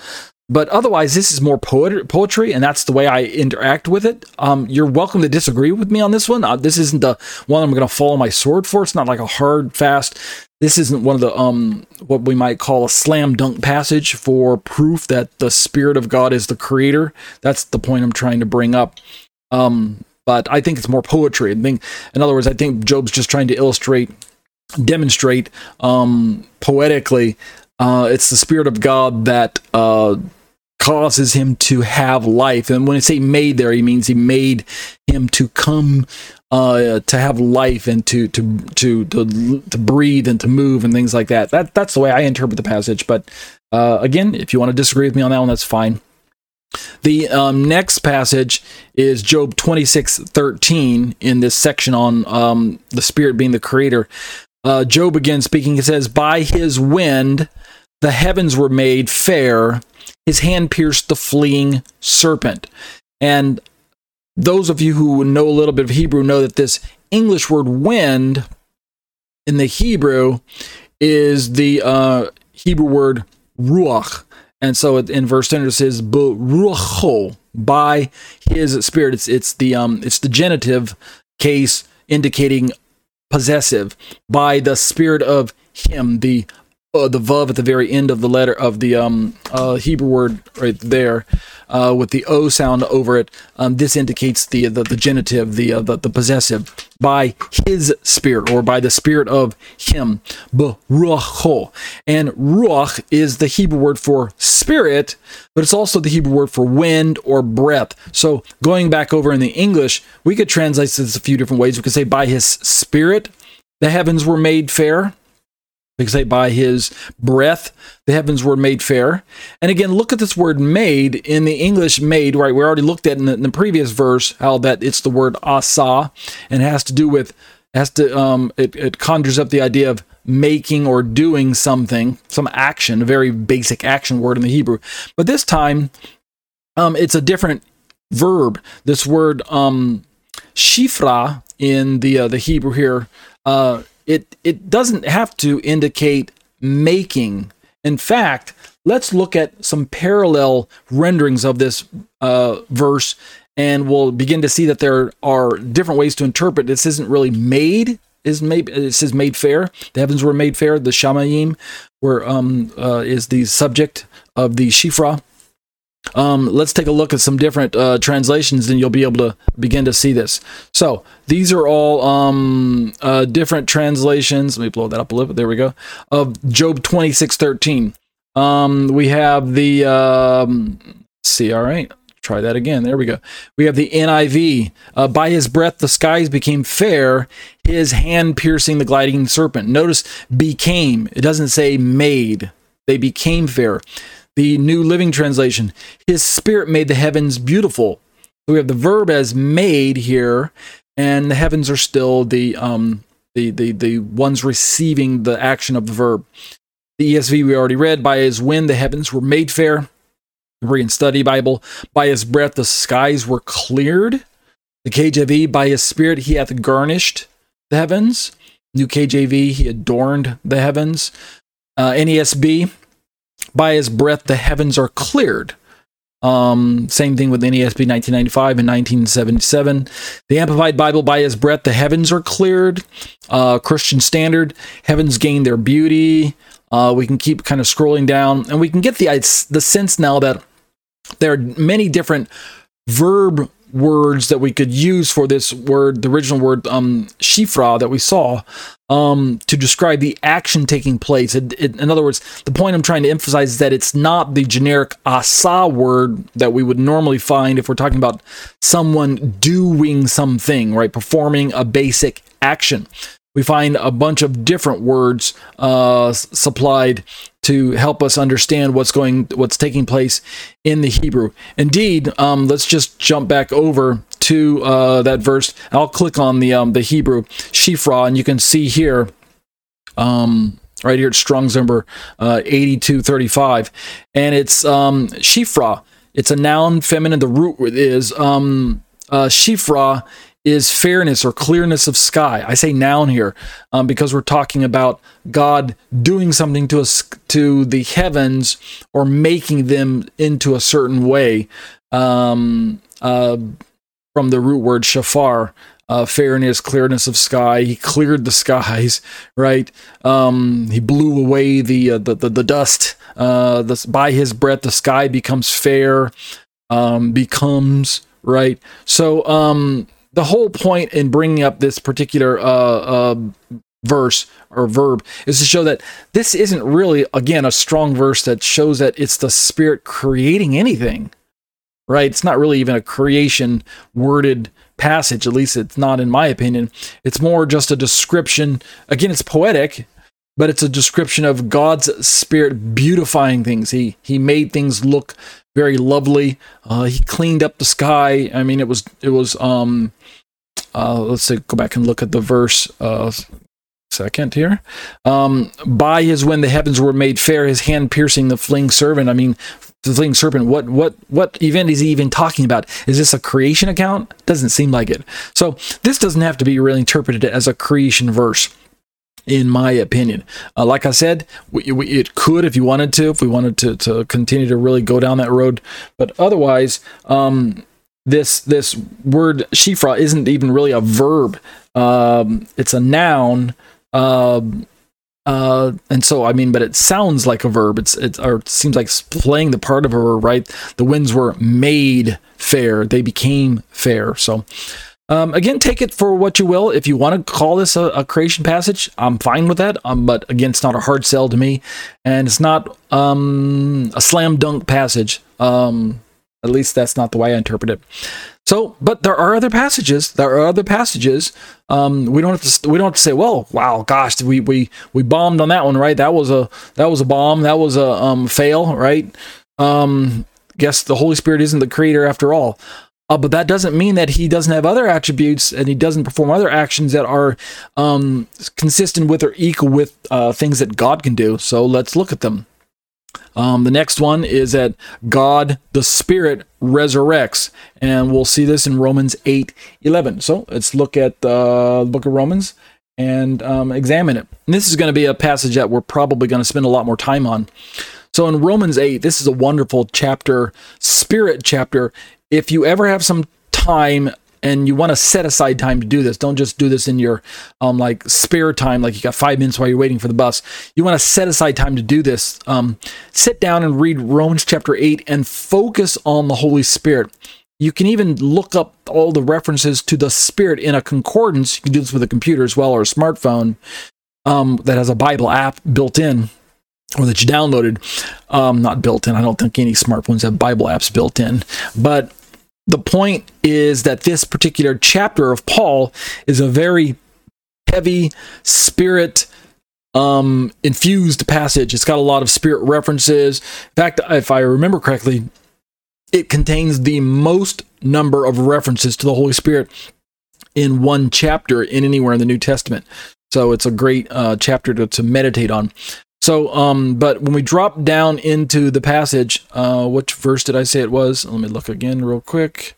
But otherwise, this is more poet- poetry, and that's the way I interact with it. Um, you're welcome to disagree with me on this one. Uh, this isn't the one I'm going to follow my sword for. It's not like a hard, fast. This isn't one of the um what we might call a slam dunk passage for proof that the Spirit of God is the Creator. That's the point I'm trying to bring up. Um, but I think it's more poetry. I think, in other words, I think Job's just trying to illustrate demonstrate um, poetically. Uh, it's the Spirit of God that uh, causes him to have life. And when I say made there, he means he made him to come uh, to have life and to, to to to to breathe and to move and things like that. That that's the way I interpret the passage. But uh, again, if you want to disagree with me on that one, that's fine. The um, next passage is Job 26 13 in this section on um, the Spirit being the creator. Uh, Job again speaking, he says, By his wind the heavens were made fair, his hand pierced the fleeing serpent. And those of you who know a little bit of Hebrew know that this English word wind in the Hebrew is the uh, Hebrew word ruach. And so in verse 10 it says ruacho by his spirit. It's it's the um it's the genitive case indicating possessive by the spirit of him, the uh, the vav at the very end of the letter of the um, uh, Hebrew word right there, uh, with the o sound over it. Um, this indicates the the, the genitive, the, uh, the, the possessive, by his spirit or by the spirit of him. Ruach and ruach is the Hebrew word for spirit, but it's also the Hebrew word for wind or breath. So going back over in the English, we could translate this a few different ways. We could say by his spirit the heavens were made fair because say by his breath the heavens were made fair. And again look at this word made in the english made right? We already looked at in the, in the previous verse how that it's the word asa and has to do with has to um it, it conjures up the idea of making or doing something some action a very basic action word in the hebrew. But this time um it's a different verb. This word um shifra in the uh, the hebrew here uh it it doesn't have to indicate making. In fact, let's look at some parallel renderings of this uh, verse, and we'll begin to see that there are different ways to interpret. This isn't really made. Is made. It says made fair. The heavens were made fair. The shamayim were um uh, is the subject of the shifra. Um, let's take a look at some different uh, translations, and you'll be able to begin to see this. So these are all um, uh, different translations. Let me blow that up a little bit. There we go. Of Job twenty six thirteen. Um, we have the um, see. All right, try that again. There we go. We have the NIV. Uh, By his breath the skies became fair, his hand piercing the gliding serpent. Notice became. It doesn't say made. They became fair the New Living Translation. His spirit made the heavens beautiful. So we have the verb as made here, and the heavens are still the um the the the ones receiving the action of the verb. The ESV we already read. By his wind the heavens were made fair. The Berean Study Bible. By his breath the skies were cleared. The KJV. By his spirit he hath garnished the heavens. New KJV. He adorned the heavens. Uh, NASB by his breath the heavens are cleared. Um, same thing with NASB 1995 and 1977. The Amplified Bible, by his breath, the heavens are cleared. Uh, Christian Standard, heavens gain their beauty. Uh, we can keep kind of scrolling down, and we can get the the sense now that there are many different verb words that we could use for this word, the original word um, shifra that we saw, um, to describe the action taking place. It, it, in other words, the point I'm trying to emphasize is that it's not the generic asa word that we would normally find if we're talking about someone doing something, right? Performing a basic action we find a bunch of different words uh, supplied to help us understand what's going what's taking place in the hebrew. Indeed um, let's just jump back over to uh, that verse. I'll click on the um, the hebrew shifra and you can see here um, right here at strong's number uh, 8235 and it's um, shifra. It's a noun feminine. The root is um, uh, shifra is fairness or clearness of sky. I say noun here um, because we're talking about God doing something to us to the heavens or making them into a certain way. Um, uh, from the root word shafar, uh, fairness, clearness of sky. He cleared the skies, right? Um, he blew away the uh, the, the, the dust. Uh, the, by his breath, the sky becomes fair. Um, becomes right. So um, the whole point in bringing up this particular uh, uh, verse or verb is to show that this isn't really again a strong verse that shows that it's the spirit creating anything right? It's not really even a creation worded passage at least it's not in my opinion. It's more just a description. Again it's poetic but it's a description of God's spirit beautifying things. He he made things look very lovely. Uh, he cleaned up the sky. I mean, it was it was um uh, let's say go back and look at the verse uh, second here. Um, by his when the heavens were made fair, his hand piercing the fling serpent. I mean, the fling serpent. What what what event is he even talking about? Is this a creation account? Doesn't seem like it. So this doesn't have to be really interpreted as a creation verse. In my opinion, uh, like I said, we, we, it could if you wanted to, if we wanted to, to continue to really go down that road. But otherwise, um, this this word shifra isn't even really a verb. Um, it's a noun. Um, uh, and so I mean, but it sounds like a verb. It's it or it seems like playing the part of a verb, right? The winds were made fair; they became fair. So, um, again, take it for what you will. If you want to call this a, a creation passage, I'm fine with that. Um, but again, it's not a hard sell to me, and it's not um a slam dunk passage. Um, at least that's not the way I interpret it. So, but there are other passages. There are other passages. Um, we don't have to. We don't have to say, "Well, wow, gosh, we we we bombed on that one, right? That was a that was a bomb. That was a um, fail, right? Um, guess the Holy Spirit isn't the creator after all. Uh, but that doesn't mean that he doesn't have other attributes and he doesn't perform other actions that are um, consistent with or equal with uh, things that God can do. So let's look at them. Um, the next one is that God, the Spirit, resurrects, and we'll see this in Romans 8 11. So let's look at uh, the book of Romans and um, examine it. And this is going to be a passage that we're probably going to spend a lot more time on. So in Romans 8, this is a wonderful chapter, spirit chapter. If you ever have some time and you want to set aside time to do this. Don't just do this in your um like spare time, like you got five minutes while you're waiting for the bus. You want to set aside time to do this. Um, sit down and read Romans chapter eight and focus on the Holy Spirit. You can even look up all the references to the Spirit in a concordance. You can do this with a computer as well or a smartphone um, that has a Bible app built in or that you downloaded. Um, not built in. I don't think any smartphones have Bible apps built in. But the point is that this particular chapter of Paul is a very heavy spirit um, infused passage. It's got a lot of spirit references. In fact, if I remember correctly, it contains the most number of references to the Holy Spirit in one chapter in anywhere in the New Testament. So it's a great uh, chapter to, to meditate on. So, um, but when we drop down into the passage, uh, which verse did I say it was? Let me look again real quick.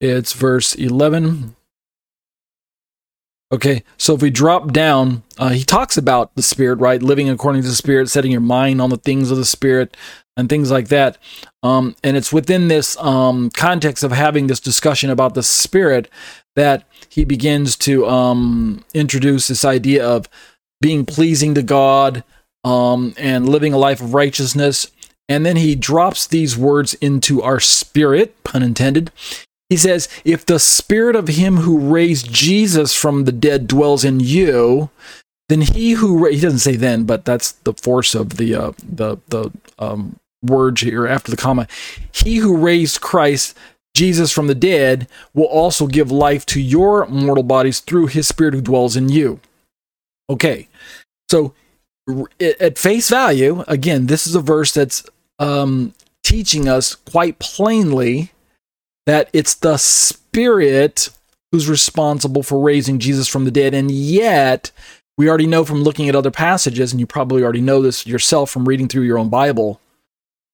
It's verse 11. Okay, so if we drop down, uh, he talks about the Spirit, right? Living according to the Spirit, setting your mind on the things of the Spirit, and things like that. Um, and it's within this um, context of having this discussion about the Spirit that he begins to um, introduce this idea of being pleasing to God, um, and living a life of righteousness. And then he drops these words into our spirit, pun intended. He says, If the spirit of him who raised Jesus from the dead dwells in you, then he who ra- he doesn't say then, but that's the force of the uh, the the um, words here after the comma. He who raised Christ Jesus from the dead will also give life to your mortal bodies through his spirit who dwells in you. Okay, so at face value, again, this is a verse that's um, teaching us quite plainly that it's the Spirit who's responsible for raising Jesus from the dead. And yet, we already know from looking at other passages, and you probably already know this yourself from reading through your own Bible,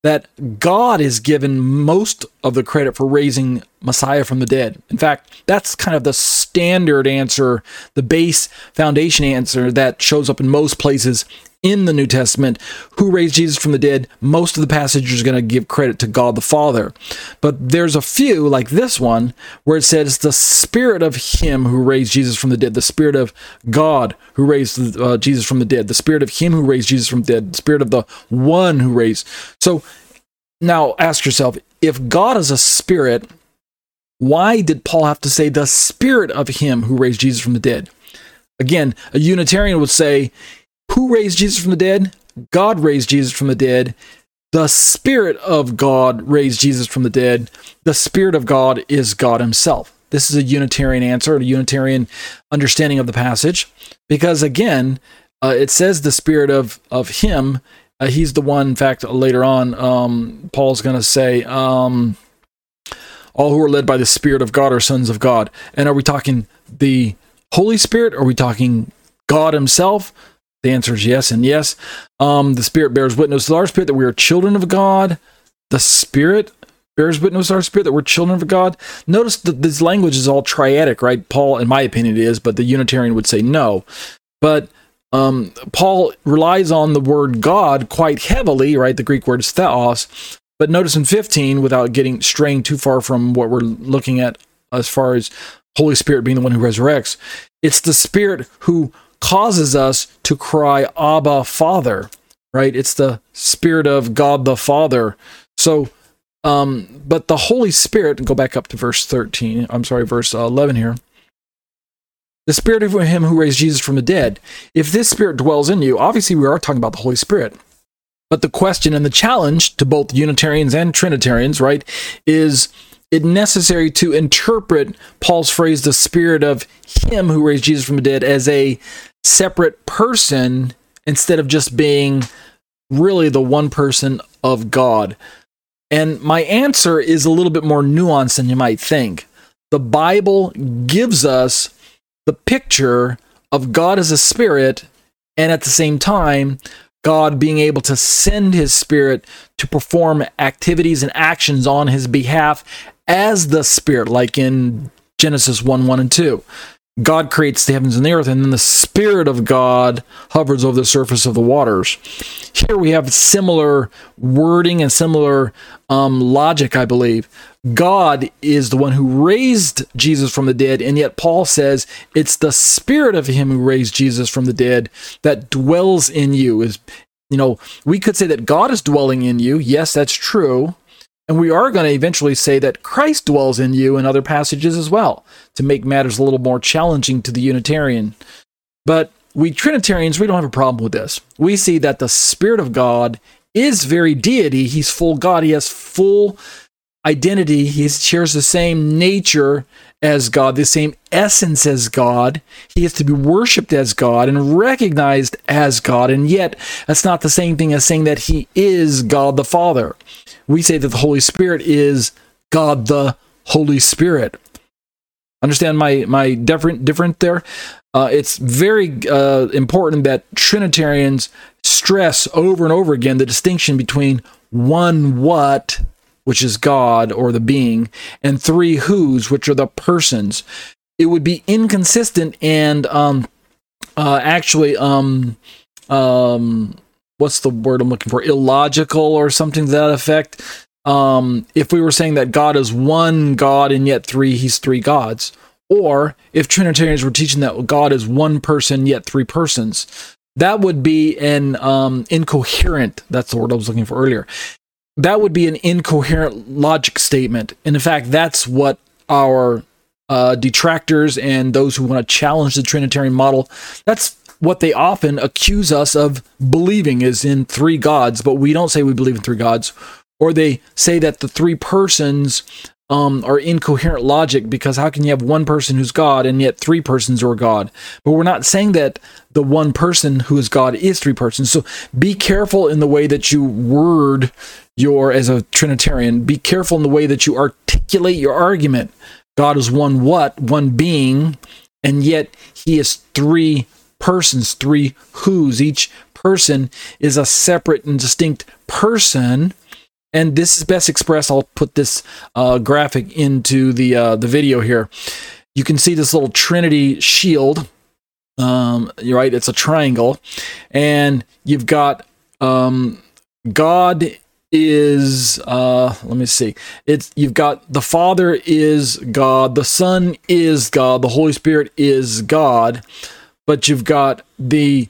that God is given most of the credit for raising Messiah from the dead. In fact, that's kind of the standard answer, the base foundation answer that shows up in most places in the New Testament who raised Jesus from the dead, most of the passages are going to give credit to God the Father. But there's a few, like this one, where it says the Spirit of Him who raised Jesus from the dead, the Spirit of God who raised uh, Jesus from the dead, the Spirit of Him who raised Jesus from the dead, the Spirit of the one who raised. So now ask yourself if God is a Spirit, why did Paul have to say the Spirit of Him who raised Jesus from the dead? Again, a Unitarian would say, Who raised Jesus from the dead? God raised Jesus from the dead. The Spirit of God raised Jesus from the dead. The Spirit of God is God Himself. This is a Unitarian answer, a Unitarian understanding of the passage, because again, uh, it says the Spirit of of Him. Uh, he's the one. In fact, later on, um, Paul's going to say, um, "All who are led by the Spirit of God are sons of God." And are we talking the Holy Spirit? Are we talking God Himself? The answer is yes and yes. Um, the Spirit bears witness our spirit that we are children of God. The Spirit bears witness our spirit that we're children of God. Notice that this language is all triadic, right? Paul, in my opinion, it is, but the Unitarian would say no. But um, Paul relies on the word God quite heavily, right? The Greek word is theos. But notice in 15, without getting straying too far from what we're looking at as far as Holy Spirit being the one who resurrects, it's the Spirit who causes us to cry, Abba, Father, right? It's the Spirit of God the Father. So, um, but the Holy Spirit, go back up to verse 13, I'm sorry, verse 11 here. The Spirit of Him who raised Jesus from the dead. If this Spirit dwells in you, obviously we are talking about the Holy Spirit. But the question and the challenge to both Unitarians and Trinitarians, right, is it necessary to interpret Paul's phrase, the spirit of him who raised Jesus from the dead, as a separate person instead of just being really the one person of God? And my answer is a little bit more nuanced than you might think. The Bible gives us the picture of God as a spirit, and at the same time, God being able to send his spirit to perform activities and actions on his behalf as the Spirit, like in Genesis 1 1 and 2. God creates the heavens and the earth, and then the Spirit of God hovers over the surface of the waters. Here we have similar wording and similar um, logic, I believe. God is the one who raised Jesus from the dead, and yet Paul says it's the Spirit of Him who raised Jesus from the dead that dwells in you. Is you know, we could say that God is dwelling in you. Yes, that's true. And we are going to eventually say that Christ dwells in you in other passages as well, to make matters a little more challenging to the Unitarian. But we Trinitarians, we don't have a problem with this. We see that the Spirit of God is very deity. He's full God. He has full identity. He shares the same nature as God, the same essence as God. He is to be worshiped as God and recognized as God. And yet, that's not the same thing as saying that He is God the Father we say that the Holy Spirit is God the Holy Spirit. Understand my my different different there. Uh, it's very uh, important that Trinitarians stress over and over again the distinction between one what, which is God or the being, and three whos, which are the persons. It would be inconsistent and um, uh, actually um, um, what's the word I'm looking for? Illogical or something to that effect. Um, if we were saying that God is one God and yet three, he's three gods. Or if Trinitarians were teaching that God is one person yet three persons, that would be an um, incoherent, that's the word I was looking for earlier. That would be an incoherent logic statement. And in fact, that's what our uh, detractors and those who want to challenge the Trinitarian model, that's what they often accuse us of believing is in three gods, but we don't say we believe in three gods. Or they say that the three persons um, are incoherent logic because how can you have one person who's God and yet three persons are God? But we're not saying that the one person who is God is three persons. So be careful in the way that you word your, as a Trinitarian, be careful in the way that you articulate your argument. God is one what, one being, and yet he is three persons, three who's. Each person is a separate and distinct person. And this is best expressed. I'll put this uh, graphic into the uh, the video here. You can see this little Trinity shield. Um, you're right; it's a triangle, and you've got um, God is uh let me see it's you've got the father is god the son is god the holy spirit is god but you've got the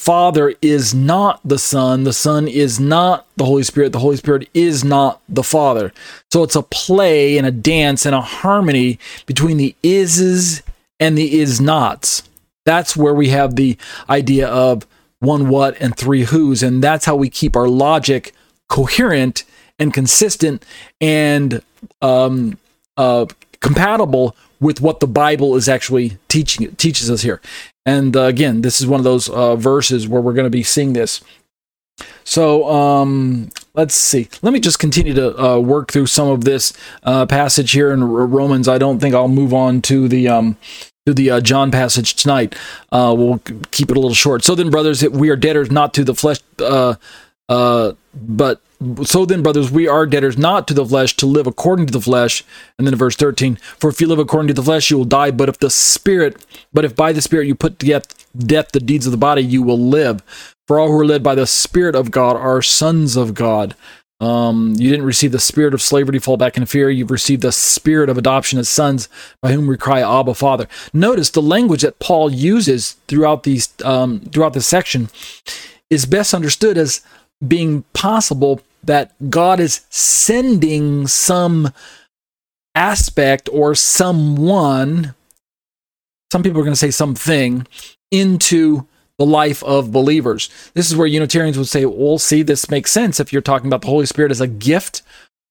Father is not the Son, the Son is not the Holy Spirit, the Holy Spirit is not the Father. So it's a play and a dance and a harmony between the ises and the is nots. That's where we have the idea of one what and three who's. And that's how we keep our logic coherent and consistent and um, uh, compatible with what the Bible is actually teaching teaches us here. And uh, again, this is one of those uh, verses where we're going to be seeing this. So um, let's see. Let me just continue to uh, work through some of this uh, passage here in Romans. I don't think I'll move on to the um, to the uh, John passage tonight. Uh, we'll keep it a little short. So then, brothers, we are debtors not to the flesh, uh, uh, but so then, brothers, we are debtors not to the flesh to live according to the flesh. And then verse 13, for if you live according to the flesh, you will die. But if the spirit, but if by the spirit you put to death, death the deeds of the body, you will live. For all who are led by the spirit of God are sons of God. Um, you didn't receive the spirit of slavery to fall back in fear. You've received the spirit of adoption as sons, by whom we cry, "Abba, Father." Notice the language that Paul uses throughout these um, throughout this section is best understood as being possible that God is sending some aspect or someone. Some people are going to say something into the life of believers. This is where Unitarians would say, well, see, this makes sense if you're talking about the Holy Spirit as a gift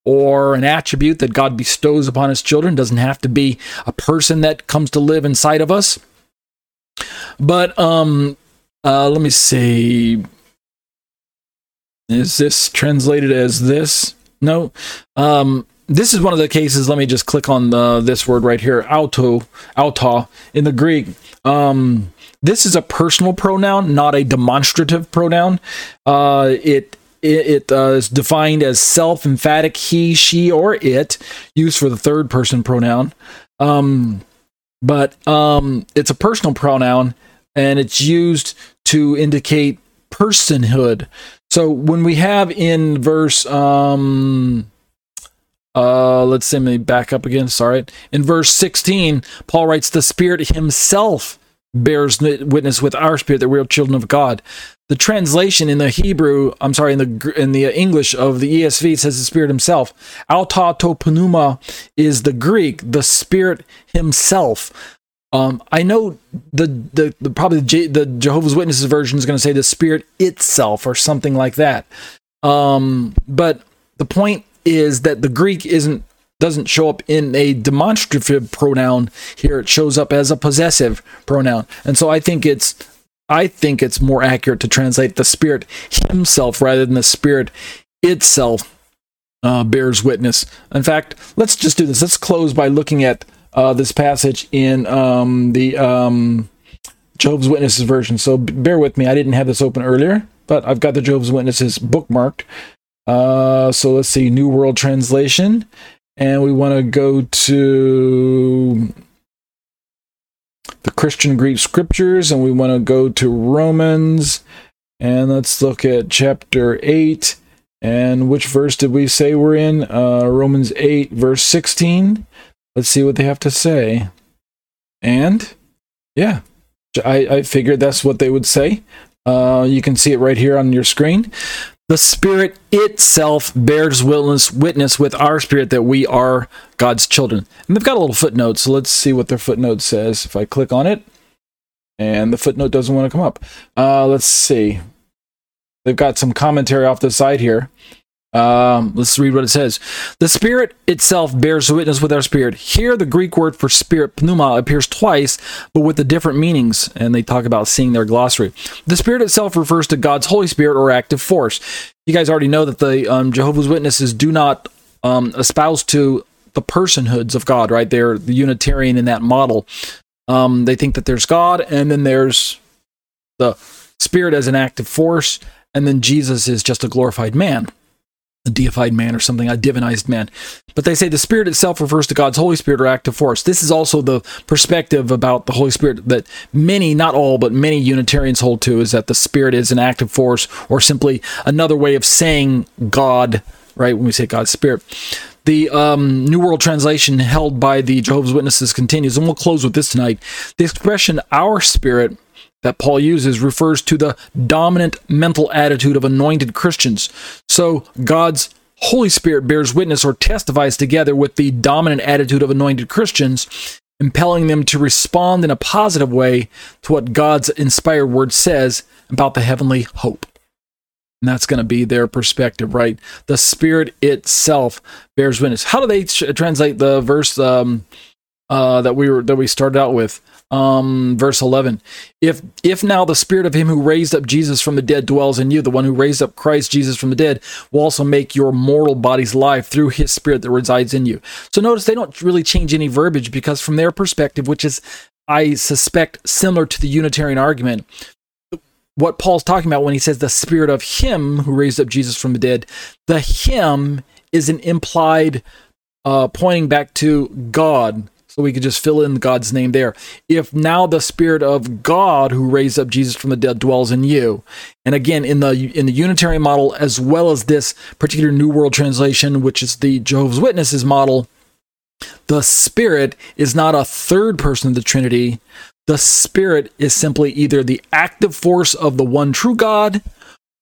or an attribute that God bestows upon his children. Doesn't have to be a person that comes to live inside of us. But um uh let me see. Is this translated as this? No. Um this is one of the cases. Let me just click on the, this word right here, auto, auto in the Greek. Um, this is a personal pronoun, not a demonstrative pronoun. Uh, it it, it uh, is defined as self emphatic he, she, or it, used for the third person pronoun. Um, but um, it's a personal pronoun and it's used to indicate personhood. So when we have in verse, um, uh, let's see, me back up again. Sorry. In verse 16, Paul writes, The Spirit Himself bears witness with our spirit that we're children of God. The translation in the Hebrew, I'm sorry, in the in the English of the ESV says the Spirit Himself. Pneuma is the Greek, the Spirit Himself. Um, I know the, the, the probably the, the, Jehovah's Witnesses version is going to say the Spirit itself or something like that. Um, but the point is that the Greek isn't doesn't show up in a demonstrative pronoun here. It shows up as a possessive pronoun. And so i think it's i think it's more accurate to translate the spirit himself rather than the spirit itself uh, bears witness. In fact let's just do this. Let's close by looking at uh, this passage in um, the um, jehovah's witnesses version. So bear with me. I didn't have this open earlier but i've got the Job's witnesses bookmarked. Uh, so let's see new world translation. And we want to go to the Christian Greek scriptures and we want to go to Romans. And let's look at chapter 8 and which verse did we say we're in? Uh, Romans 8, verse 16. Let's see what they have to say. And yeah, I, I figured that's what they would say. Uh, you can see it right here on your screen the Spirit itself bears witness, witness with our spirit that we are God's children. And they've got a little footnote, so let's see what their footnote says. If I click on it, and the footnote doesn't want to come up. Uh, let's see. They've got some commentary off the side here. Um, let's read what it says. The Spirit itself bears witness with our spirit. Here, the Greek word for spirit, pneuma, appears twice, but with the different meanings, and they talk about seeing their glossary. The Spirit itself refers to God's Holy Spirit or active force. You guys already know that the um, Jehovah's Witnesses do not um, espouse to the personhoods of God, right? They're the Unitarian in that model. Um, they think that there's God, and then there's the Spirit as an active force, and then Jesus is just a glorified man a deified man or something, a divinized man. But they say the Spirit itself refers to God's Holy Spirit or active force. This is also the perspective about the Holy Spirit that many, not all, but many Unitarians hold to is that the Spirit is an active force or simply another way of saying God, right? When we say God's Spirit. The um, New World Translation held by the Jehovah's Witnesses continues, and we'll close with this tonight. The expression our spirit that Paul uses refers to the dominant mental attitude of anointed Christians. So God's Holy Spirit bears witness or testifies together with the dominant attitude of anointed Christians. impelling them to respond in a positive way to what God's inspired word says about the heavenly hope. And that's going to be their perspective, right? The Spirit itself bears witness. How do they translate the verse um, uh, that we were that we started out with? Um, verse 11 if if now the spirit of him who raised up jesus from the dead dwells in you the one who raised up christ jesus from the dead will also make your mortal bodies live through his spirit that resides in you. So notice they don't really change any verbiage because from their perspective which is i suspect similar to the unitarian argument what paul's talking about when he says the spirit of him who raised up jesus from the dead the him is an implied uh, pointing back to god so we could just fill in God's name there. If now the Spirit of God who raised up Jesus from the dead dwells in you, and again in the in the Unitarian model as well as this particular New World Translation, which is the Jehovah's Witnesses model, the Spirit is not a third person of the Trinity. The Spirit is simply either the active force of the one true God,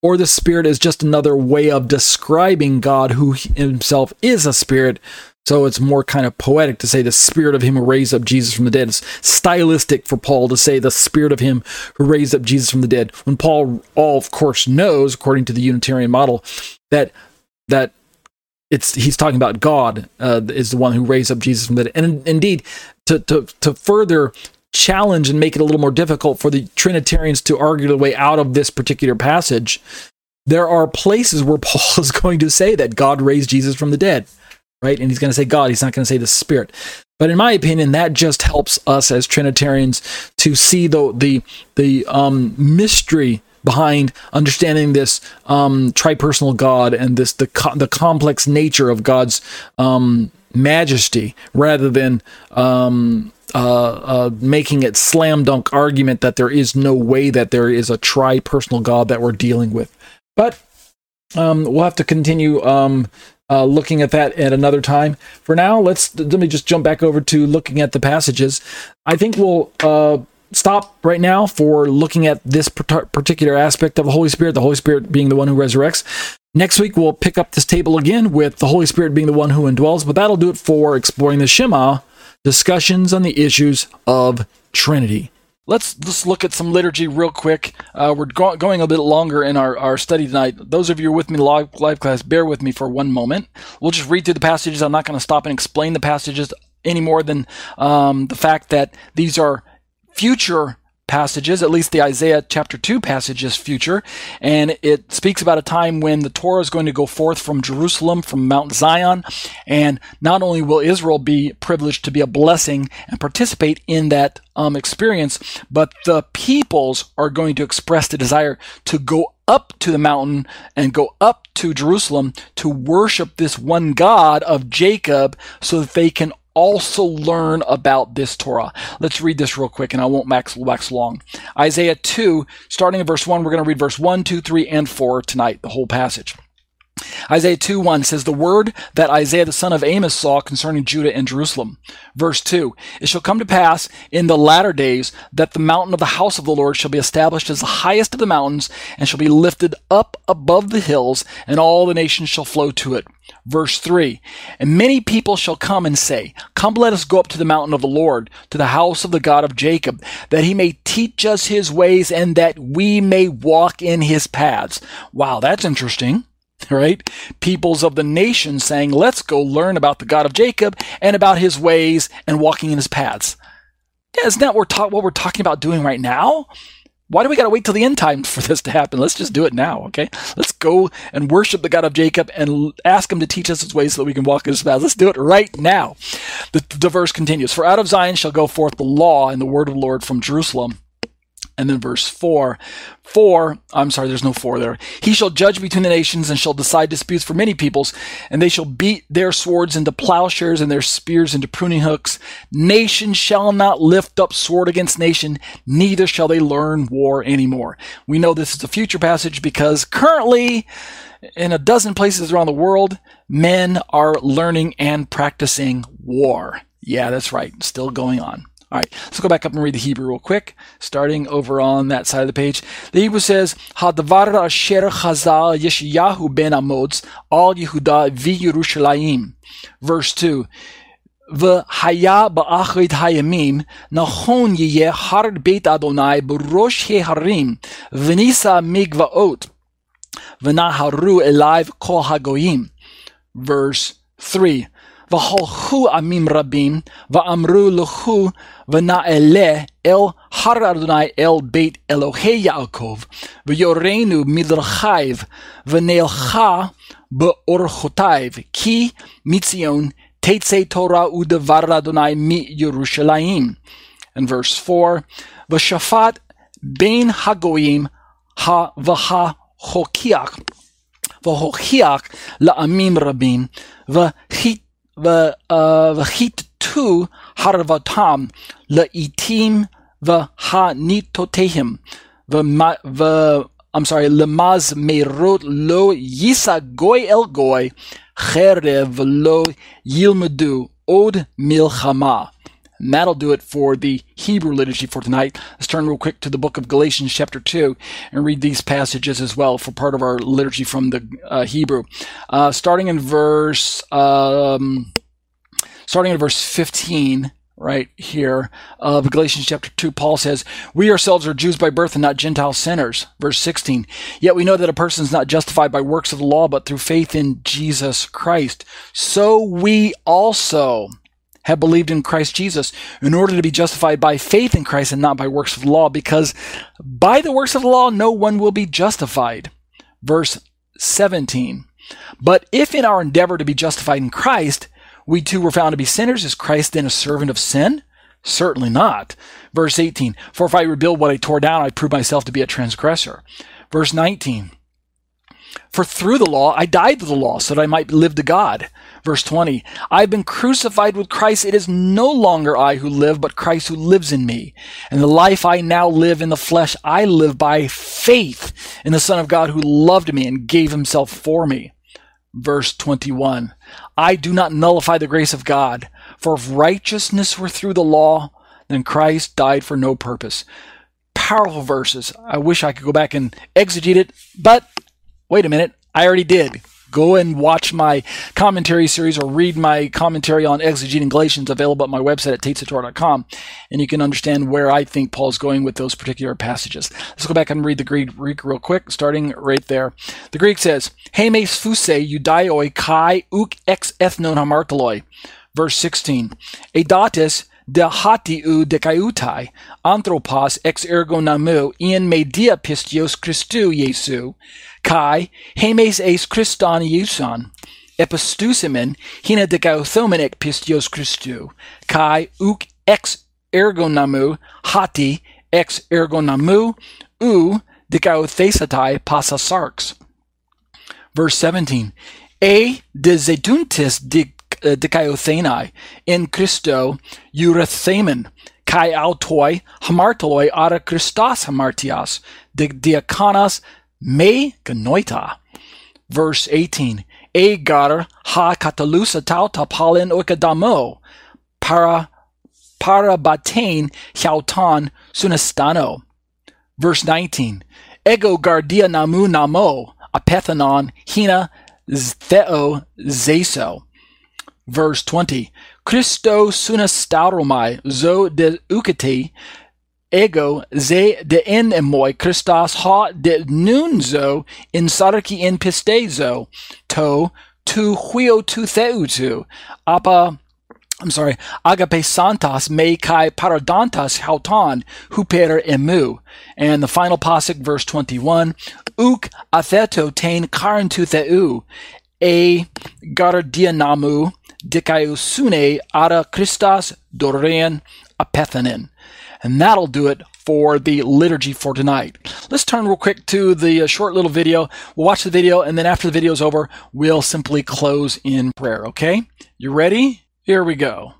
or the Spirit is just another way of describing God, who himself is a Spirit. So it's more kind of poetic to say the spirit of him who raised up Jesus from the dead. It's stylistic for Paul to say the spirit of him who raised up Jesus from the dead. When Paul, all of course, knows, according to the Unitarian model, that that it's he's talking about God uh, is the one who raised up Jesus from the dead. And indeed, to to to further challenge and make it a little more difficult for the Trinitarians to argue their way out of this particular passage, there are places where Paul is going to say that God raised Jesus from the dead right? And he's going to say God, he's not going to say the Spirit. But in my opinion, that just helps us as Trinitarians to see the the the um, mystery behind understanding this um, tripersonal God and this the co- the complex nature of God's um, majesty, rather than um, uh, uh, making it slam dunk argument that there is no way that there is a tri-personal God that we're dealing with. But um, we'll have to continue um, uh, looking at that at another time. For now, let's let me just jump back over to looking at the passages. I think we'll uh, stop right now for looking at this particular aspect of the Holy Spirit, the Holy Spirit being the one who resurrects. Next week, we'll pick up this table again with the Holy Spirit being the one who indwells, but that'll do it for exploring the Shema, discussions on the issues of Trinity let's just look at some liturgy real quick. Uh, we're go- going a bit longer in our, our study tonight. Those of you who are with me live, live class, bear with me for one moment. We'll just read through the passages. I'm not going to stop and explain the passages any more than um, the fact that these are future passages, at least the Isaiah chapter 2 passage is future, and it speaks about a time when the Torah is going to go forth from Jerusalem, from Mount Zion, and not only will Israel be privileged to be a blessing and participate in that um, experience, but the peoples are going to express the desire to go up to the mountain and go up to Jerusalem to worship this one God of Jacob so that they can also learn about this Torah. Let's read this real quick and I won't max, wax long. Isaiah 2, starting in verse 1, we're going to read verse 1, 2, 3, and 4 tonight, the whole passage. Isaiah 2 1 says, The word that Isaiah the son of Amos saw concerning Judah and Jerusalem. Verse 2 It shall come to pass in the latter days that the mountain of the house of the Lord shall be established as the highest of the mountains, and shall be lifted up above the hills, and all the nations shall flow to it. Verse 3 And many people shall come and say, Come, let us go up to the mountain of the Lord, to the house of the God of Jacob, that he may teach us his ways, and that we may walk in his paths. Wow, that's interesting right? Peoples of the nation saying, let's go learn about the God of Jacob and about his ways and walking in his paths. Yeah, isn't that what we're, what we're talking about doing right now? Why do we got to wait till the end time for this to happen? Let's just do it now, okay? Let's go and worship the God of Jacob and ask him to teach us his ways so that we can walk in his paths. Let's do it right now. The, the verse continues For out of Zion shall go forth the law and the word of the Lord from Jerusalem and then verse 4 4 i'm sorry there's no 4 there. He shall judge between the nations and shall decide disputes for many peoples and they shall beat their swords into plowshares and their spears into pruning hooks. Nation shall not lift up sword against nation neither shall they learn war anymore. We know this is a future passage because currently in a dozen places around the world men are learning and practicing war. Yeah that's right. Still going on all right, let's go back up and read the Hebrew real quick, starting over on that side of the page. The Hebrew says, Hadavar asher chazal Yeshayahu ben Amoz al Yehuda vi Yerushalayim. Verse 2. והיה באחרית הימים, נכון יהיה הר בית אדוני בראש ההרים, ונישא מגבעות, ונהרו אליו כל הגויים. Verse 3 והלכו עמים רבים, ואמרו לכו ונעלה אל הר אדוני אל בית אלוהי יעקב, ויורנו מדרכיו, ונלכה באורחותיו, כי מציון תצא תורה ודבר אדוני מירושלים. And verse 4, ושפט בין הגויים וההוכיח, והוכיח לעמים רבים, וכיתתו הרבתם לעתים והניתותיהם, I'm sorry, למזמרות לא יישא גוי אל גוי, חרב לא ילמדו עוד מלחמה. And that'll do it for the Hebrew liturgy for tonight. Let's turn real quick to the book of Galatians, chapter 2, and read these passages as well for part of our liturgy from the uh, Hebrew. Uh, starting in verse, um, starting in verse 15, right here of Galatians chapter 2, Paul says, We ourselves are Jews by birth and not Gentile sinners. Verse 16, Yet we know that a person is not justified by works of the law, but through faith in Jesus Christ. So we also have believed in Christ Jesus in order to be justified by faith in Christ and not by works of the law, because by the works of the law no one will be justified. Verse 17. But if in our endeavor to be justified in Christ, we too were found to be sinners, is Christ then a servant of sin? Certainly not. Verse 18. For if I rebuild what I tore down, I prove myself to be a transgressor. Verse 19. For through the law I died to the law so that I might live to God. Verse 20, I've been crucified with Christ. It is no longer I who live, but Christ who lives in me. And the life I now live in the flesh, I live by faith in the Son of God who loved me and gave himself for me. Verse 21, I do not nullify the grace of God, for if righteousness were through the law, then Christ died for no purpose. Powerful verses. I wish I could go back and exegete it, but wait a minute, I already did. Go and watch my commentary series or read my commentary on exegeting Galatians available at my website at tatesator.com, and you can understand where I think Paul's going with those particular passages. Let's go back and read the Greek, real quick, starting right there. The Greek says, Hemes fuse judaioi kai uk ex ethnon hamartaloi. Verse 16, Edatis de hatiu dekaiutai, anthropos ex ergo namu, in media pistios Christu Jesu, kai hemes eis Christon Iuson, epistusimen hina dekauthomen ek pistios Christu, kai uk ex ergo namu, hati ex ergo namu, u dekauthesatai passasarx. Verse 17, e de zeduntis de uh, dikaiothenai in Christo eurethamen kai autoi hamartoloi ara Christos hamartias de diakonos me genoita. Verse 18. Egar ha katalusa tau tapalin okadamo para para batain hiautan sunastano. Verse 19. Ego gardia namu namo apethanon hina theo zeso verse 20. Christo sunastauromai zo de ukete ego ze de en emoi Christos ha de nunzo in sarki in pistezo to tu huio tu theutu apa I'm sorry, agape santas me kai parodontas hauton huper emu. And the final pasuk, verse 21, uk atheto tain karantu theu, e gardianamu dikaiosune ara Christos dorean apethanin. And that'll do it for the liturgy for tonight. Let's turn real quick to the uh, short little video. We'll watch the video, and then after the video's over, we'll simply close in prayer, okay? You ready? Here we go.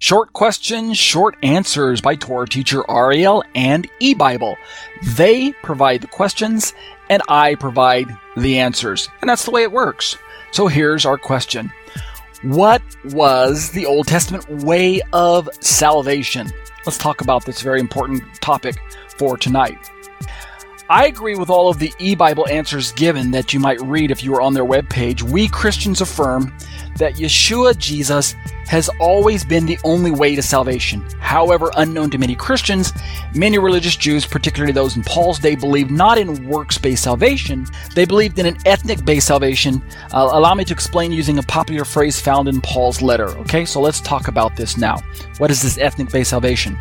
Short questions, short answers by Torah teacher Ariel and eBible. They provide the questions and I provide the answers. And that's the way it works. So here's our question. What was the Old Testament way of salvation? Let's talk about this very important topic for tonight. I agree with all of the e-Bible answers given that you might read if you were on their webpage. We Christians affirm that Yeshua Jesus has always been the only way to salvation. However, unknown to many Christians, many religious Jews, particularly those in Paul's day, believed not in works based salvation, they believed in an ethnic based salvation. Uh, allow me to explain using a popular phrase found in Paul's letter. Okay, so let's talk about this now. What is this ethnic based salvation?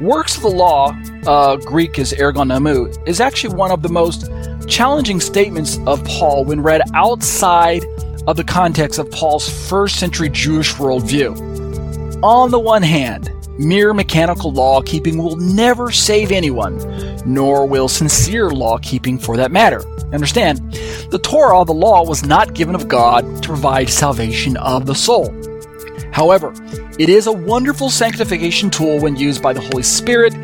Works of the law, uh, Greek is ergon ergonomou, is actually one of the most challenging statements of Paul when read outside of the context of Paul's first century Jewish worldview. On the one hand, mere mechanical law keeping will never save anyone, nor will sincere law keeping for that matter. Understand, the Torah, the law, was not given of God to provide salvation of the soul. However, it is a wonderful sanctification tool when used by the Holy Spirit,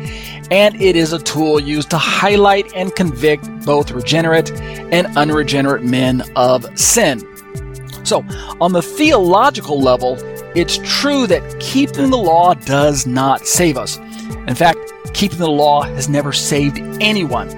and it is a tool used to highlight and convict both regenerate and unregenerate men of sin. So, on the theological level, it's true that keeping the law does not save us. In fact, keeping the law has never saved anyone.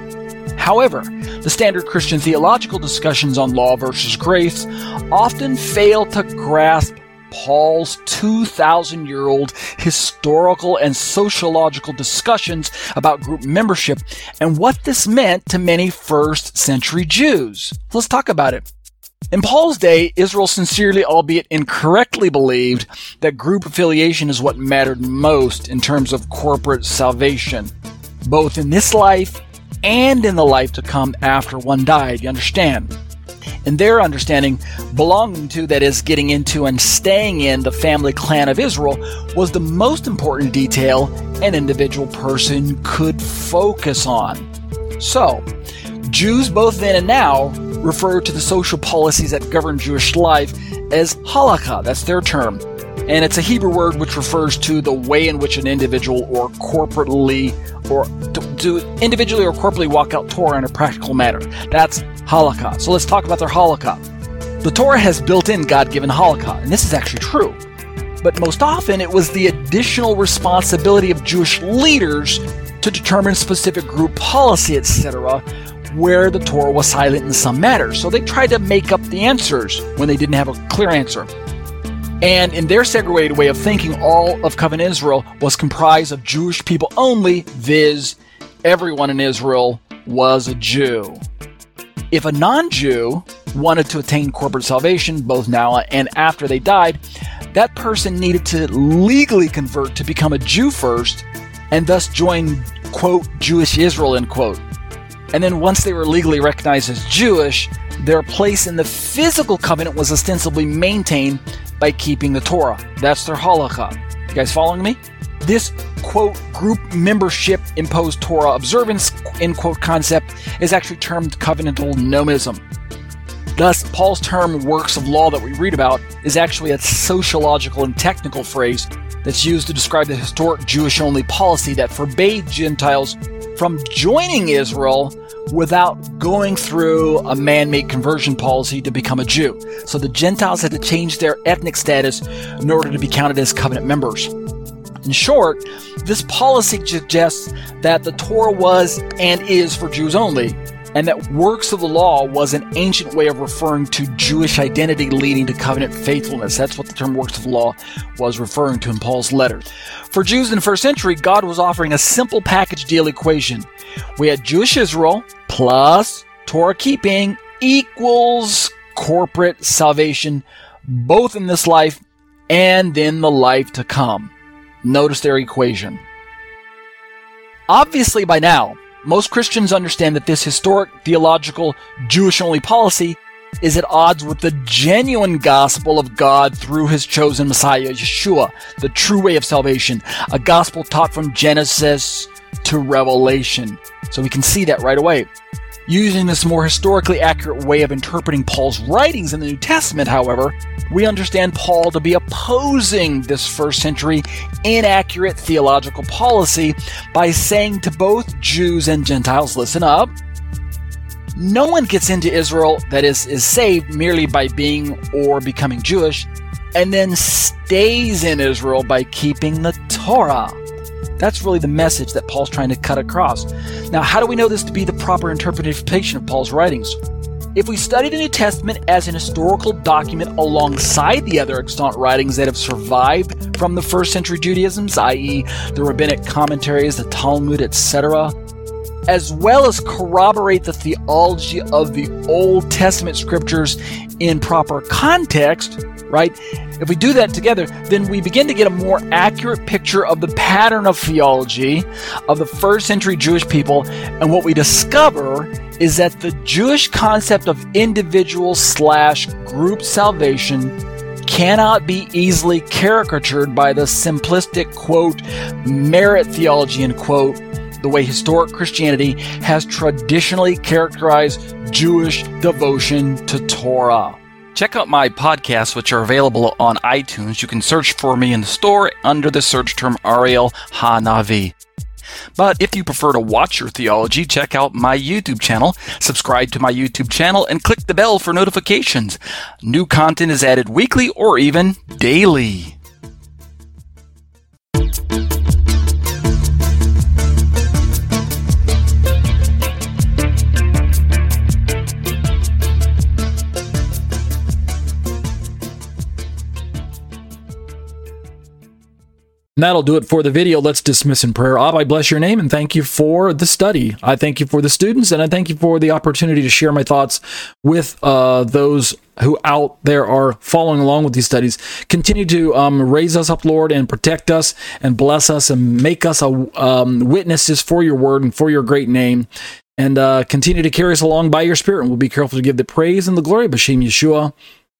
However, the standard Christian theological discussions on law versus grace often fail to grasp Paul's 2,000 year old historical and sociological discussions about group membership and what this meant to many first century Jews. Let's talk about it. In Paul's day, Israel sincerely, albeit incorrectly, believed that group affiliation is what mattered most in terms of corporate salvation, both in this life and in the life to come after one died. You understand? in their understanding, belonging to, that is, getting into and staying in the family clan of Israel, was the most important detail an individual person could focus on. So, Jews both then and now refer to the social policies that govern Jewish life as halakha, that's their term. And it's a Hebrew word which refers to the way in which an individual or corporately or to, to individually or corporately walk out Torah in a practical manner. That's halakha. So let's talk about their halakha. The Torah has built in God given halakha, and this is actually true. But most often it was the additional responsibility of Jewish leaders to determine specific group policy, etc., where the Torah was silent in some matters. So they tried to make up the answers when they didn't have a clear answer. And in their segregated way of thinking, all of covenant Israel was comprised of Jewish people only, viz., everyone in Israel was a Jew. If a non Jew wanted to attain corporate salvation, both now and after they died, that person needed to legally convert to become a Jew first and thus join, quote, Jewish Israel, end quote. And then once they were legally recognized as Jewish, their place in the physical covenant was ostensibly maintained by keeping the Torah. That's their halakha. You guys following me? This quote group membership imposed Torah observance end quote concept is actually termed covenantal nomism. Thus, Paul's term works of law that we read about is actually a sociological and technical phrase that's used to describe the historic Jewish only policy that forbade Gentiles from joining Israel without going through a man made conversion policy to become a Jew. So the Gentiles had to change their ethnic status in order to be counted as covenant members. In short, this policy suggests that the Torah was and is for Jews only, and that works of the law was an ancient way of referring to Jewish identity leading to covenant faithfulness. That's what the term works of the law was referring to in Paul's letter. For Jews in the first century, God was offering a simple package deal equation. We had Jewish Israel plus Torah keeping equals corporate salvation, both in this life and in the life to come. Notice their equation. Obviously, by now, most Christians understand that this historic theological Jewish only policy is at odds with the genuine gospel of God through his chosen Messiah, Yeshua, the true way of salvation, a gospel taught from Genesis to Revelation. So we can see that right away. Using this more historically accurate way of interpreting Paul's writings in the New Testament, however, we understand Paul to be opposing this first century inaccurate theological policy by saying to both Jews and Gentiles, listen up. No one gets into Israel that is, is saved merely by being or becoming Jewish. and then stays in Israel by keeping the Torah. That's really the message that Paul's trying to cut across. Now, how do we know this to be the proper interpretation of Paul's writings? If we study the New Testament as an historical document alongside the other extant writings that have survived from the first century Judaisms, i.e., the rabbinic commentaries, the Talmud, etc., as well as corroborate the theology of the Old Testament scriptures in proper context, right? If we do that together, then we begin to get a more accurate picture of the pattern of theology of the first century Jewish people. And what we discover is that the Jewish concept of individual slash group salvation cannot be easily caricatured by the simplistic quote merit theology end quote the way historic Christianity has traditionally characterized Jewish devotion to Torah. Check out my podcasts, which are available on iTunes. You can search for me in the store under the search term Ariel Hanavi. But if you prefer to watch your theology, check out my YouTube channel, subscribe to my YouTube channel, and click the bell for notifications. New content is added weekly or even daily. And that'll do it for the video. Let's dismiss in prayer. Abba, I bless your name and thank you for the study. I thank you for the students and I thank you for the opportunity to share my thoughts with uh, those who out there are following along with these studies. Continue to um, raise us up, Lord, and protect us and bless us and make us a, um, witnesses for your word and for your great name. And uh, continue to carry us along by your spirit. And we'll be careful to give the praise and the glory of Hashem Yeshua.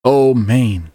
Amen.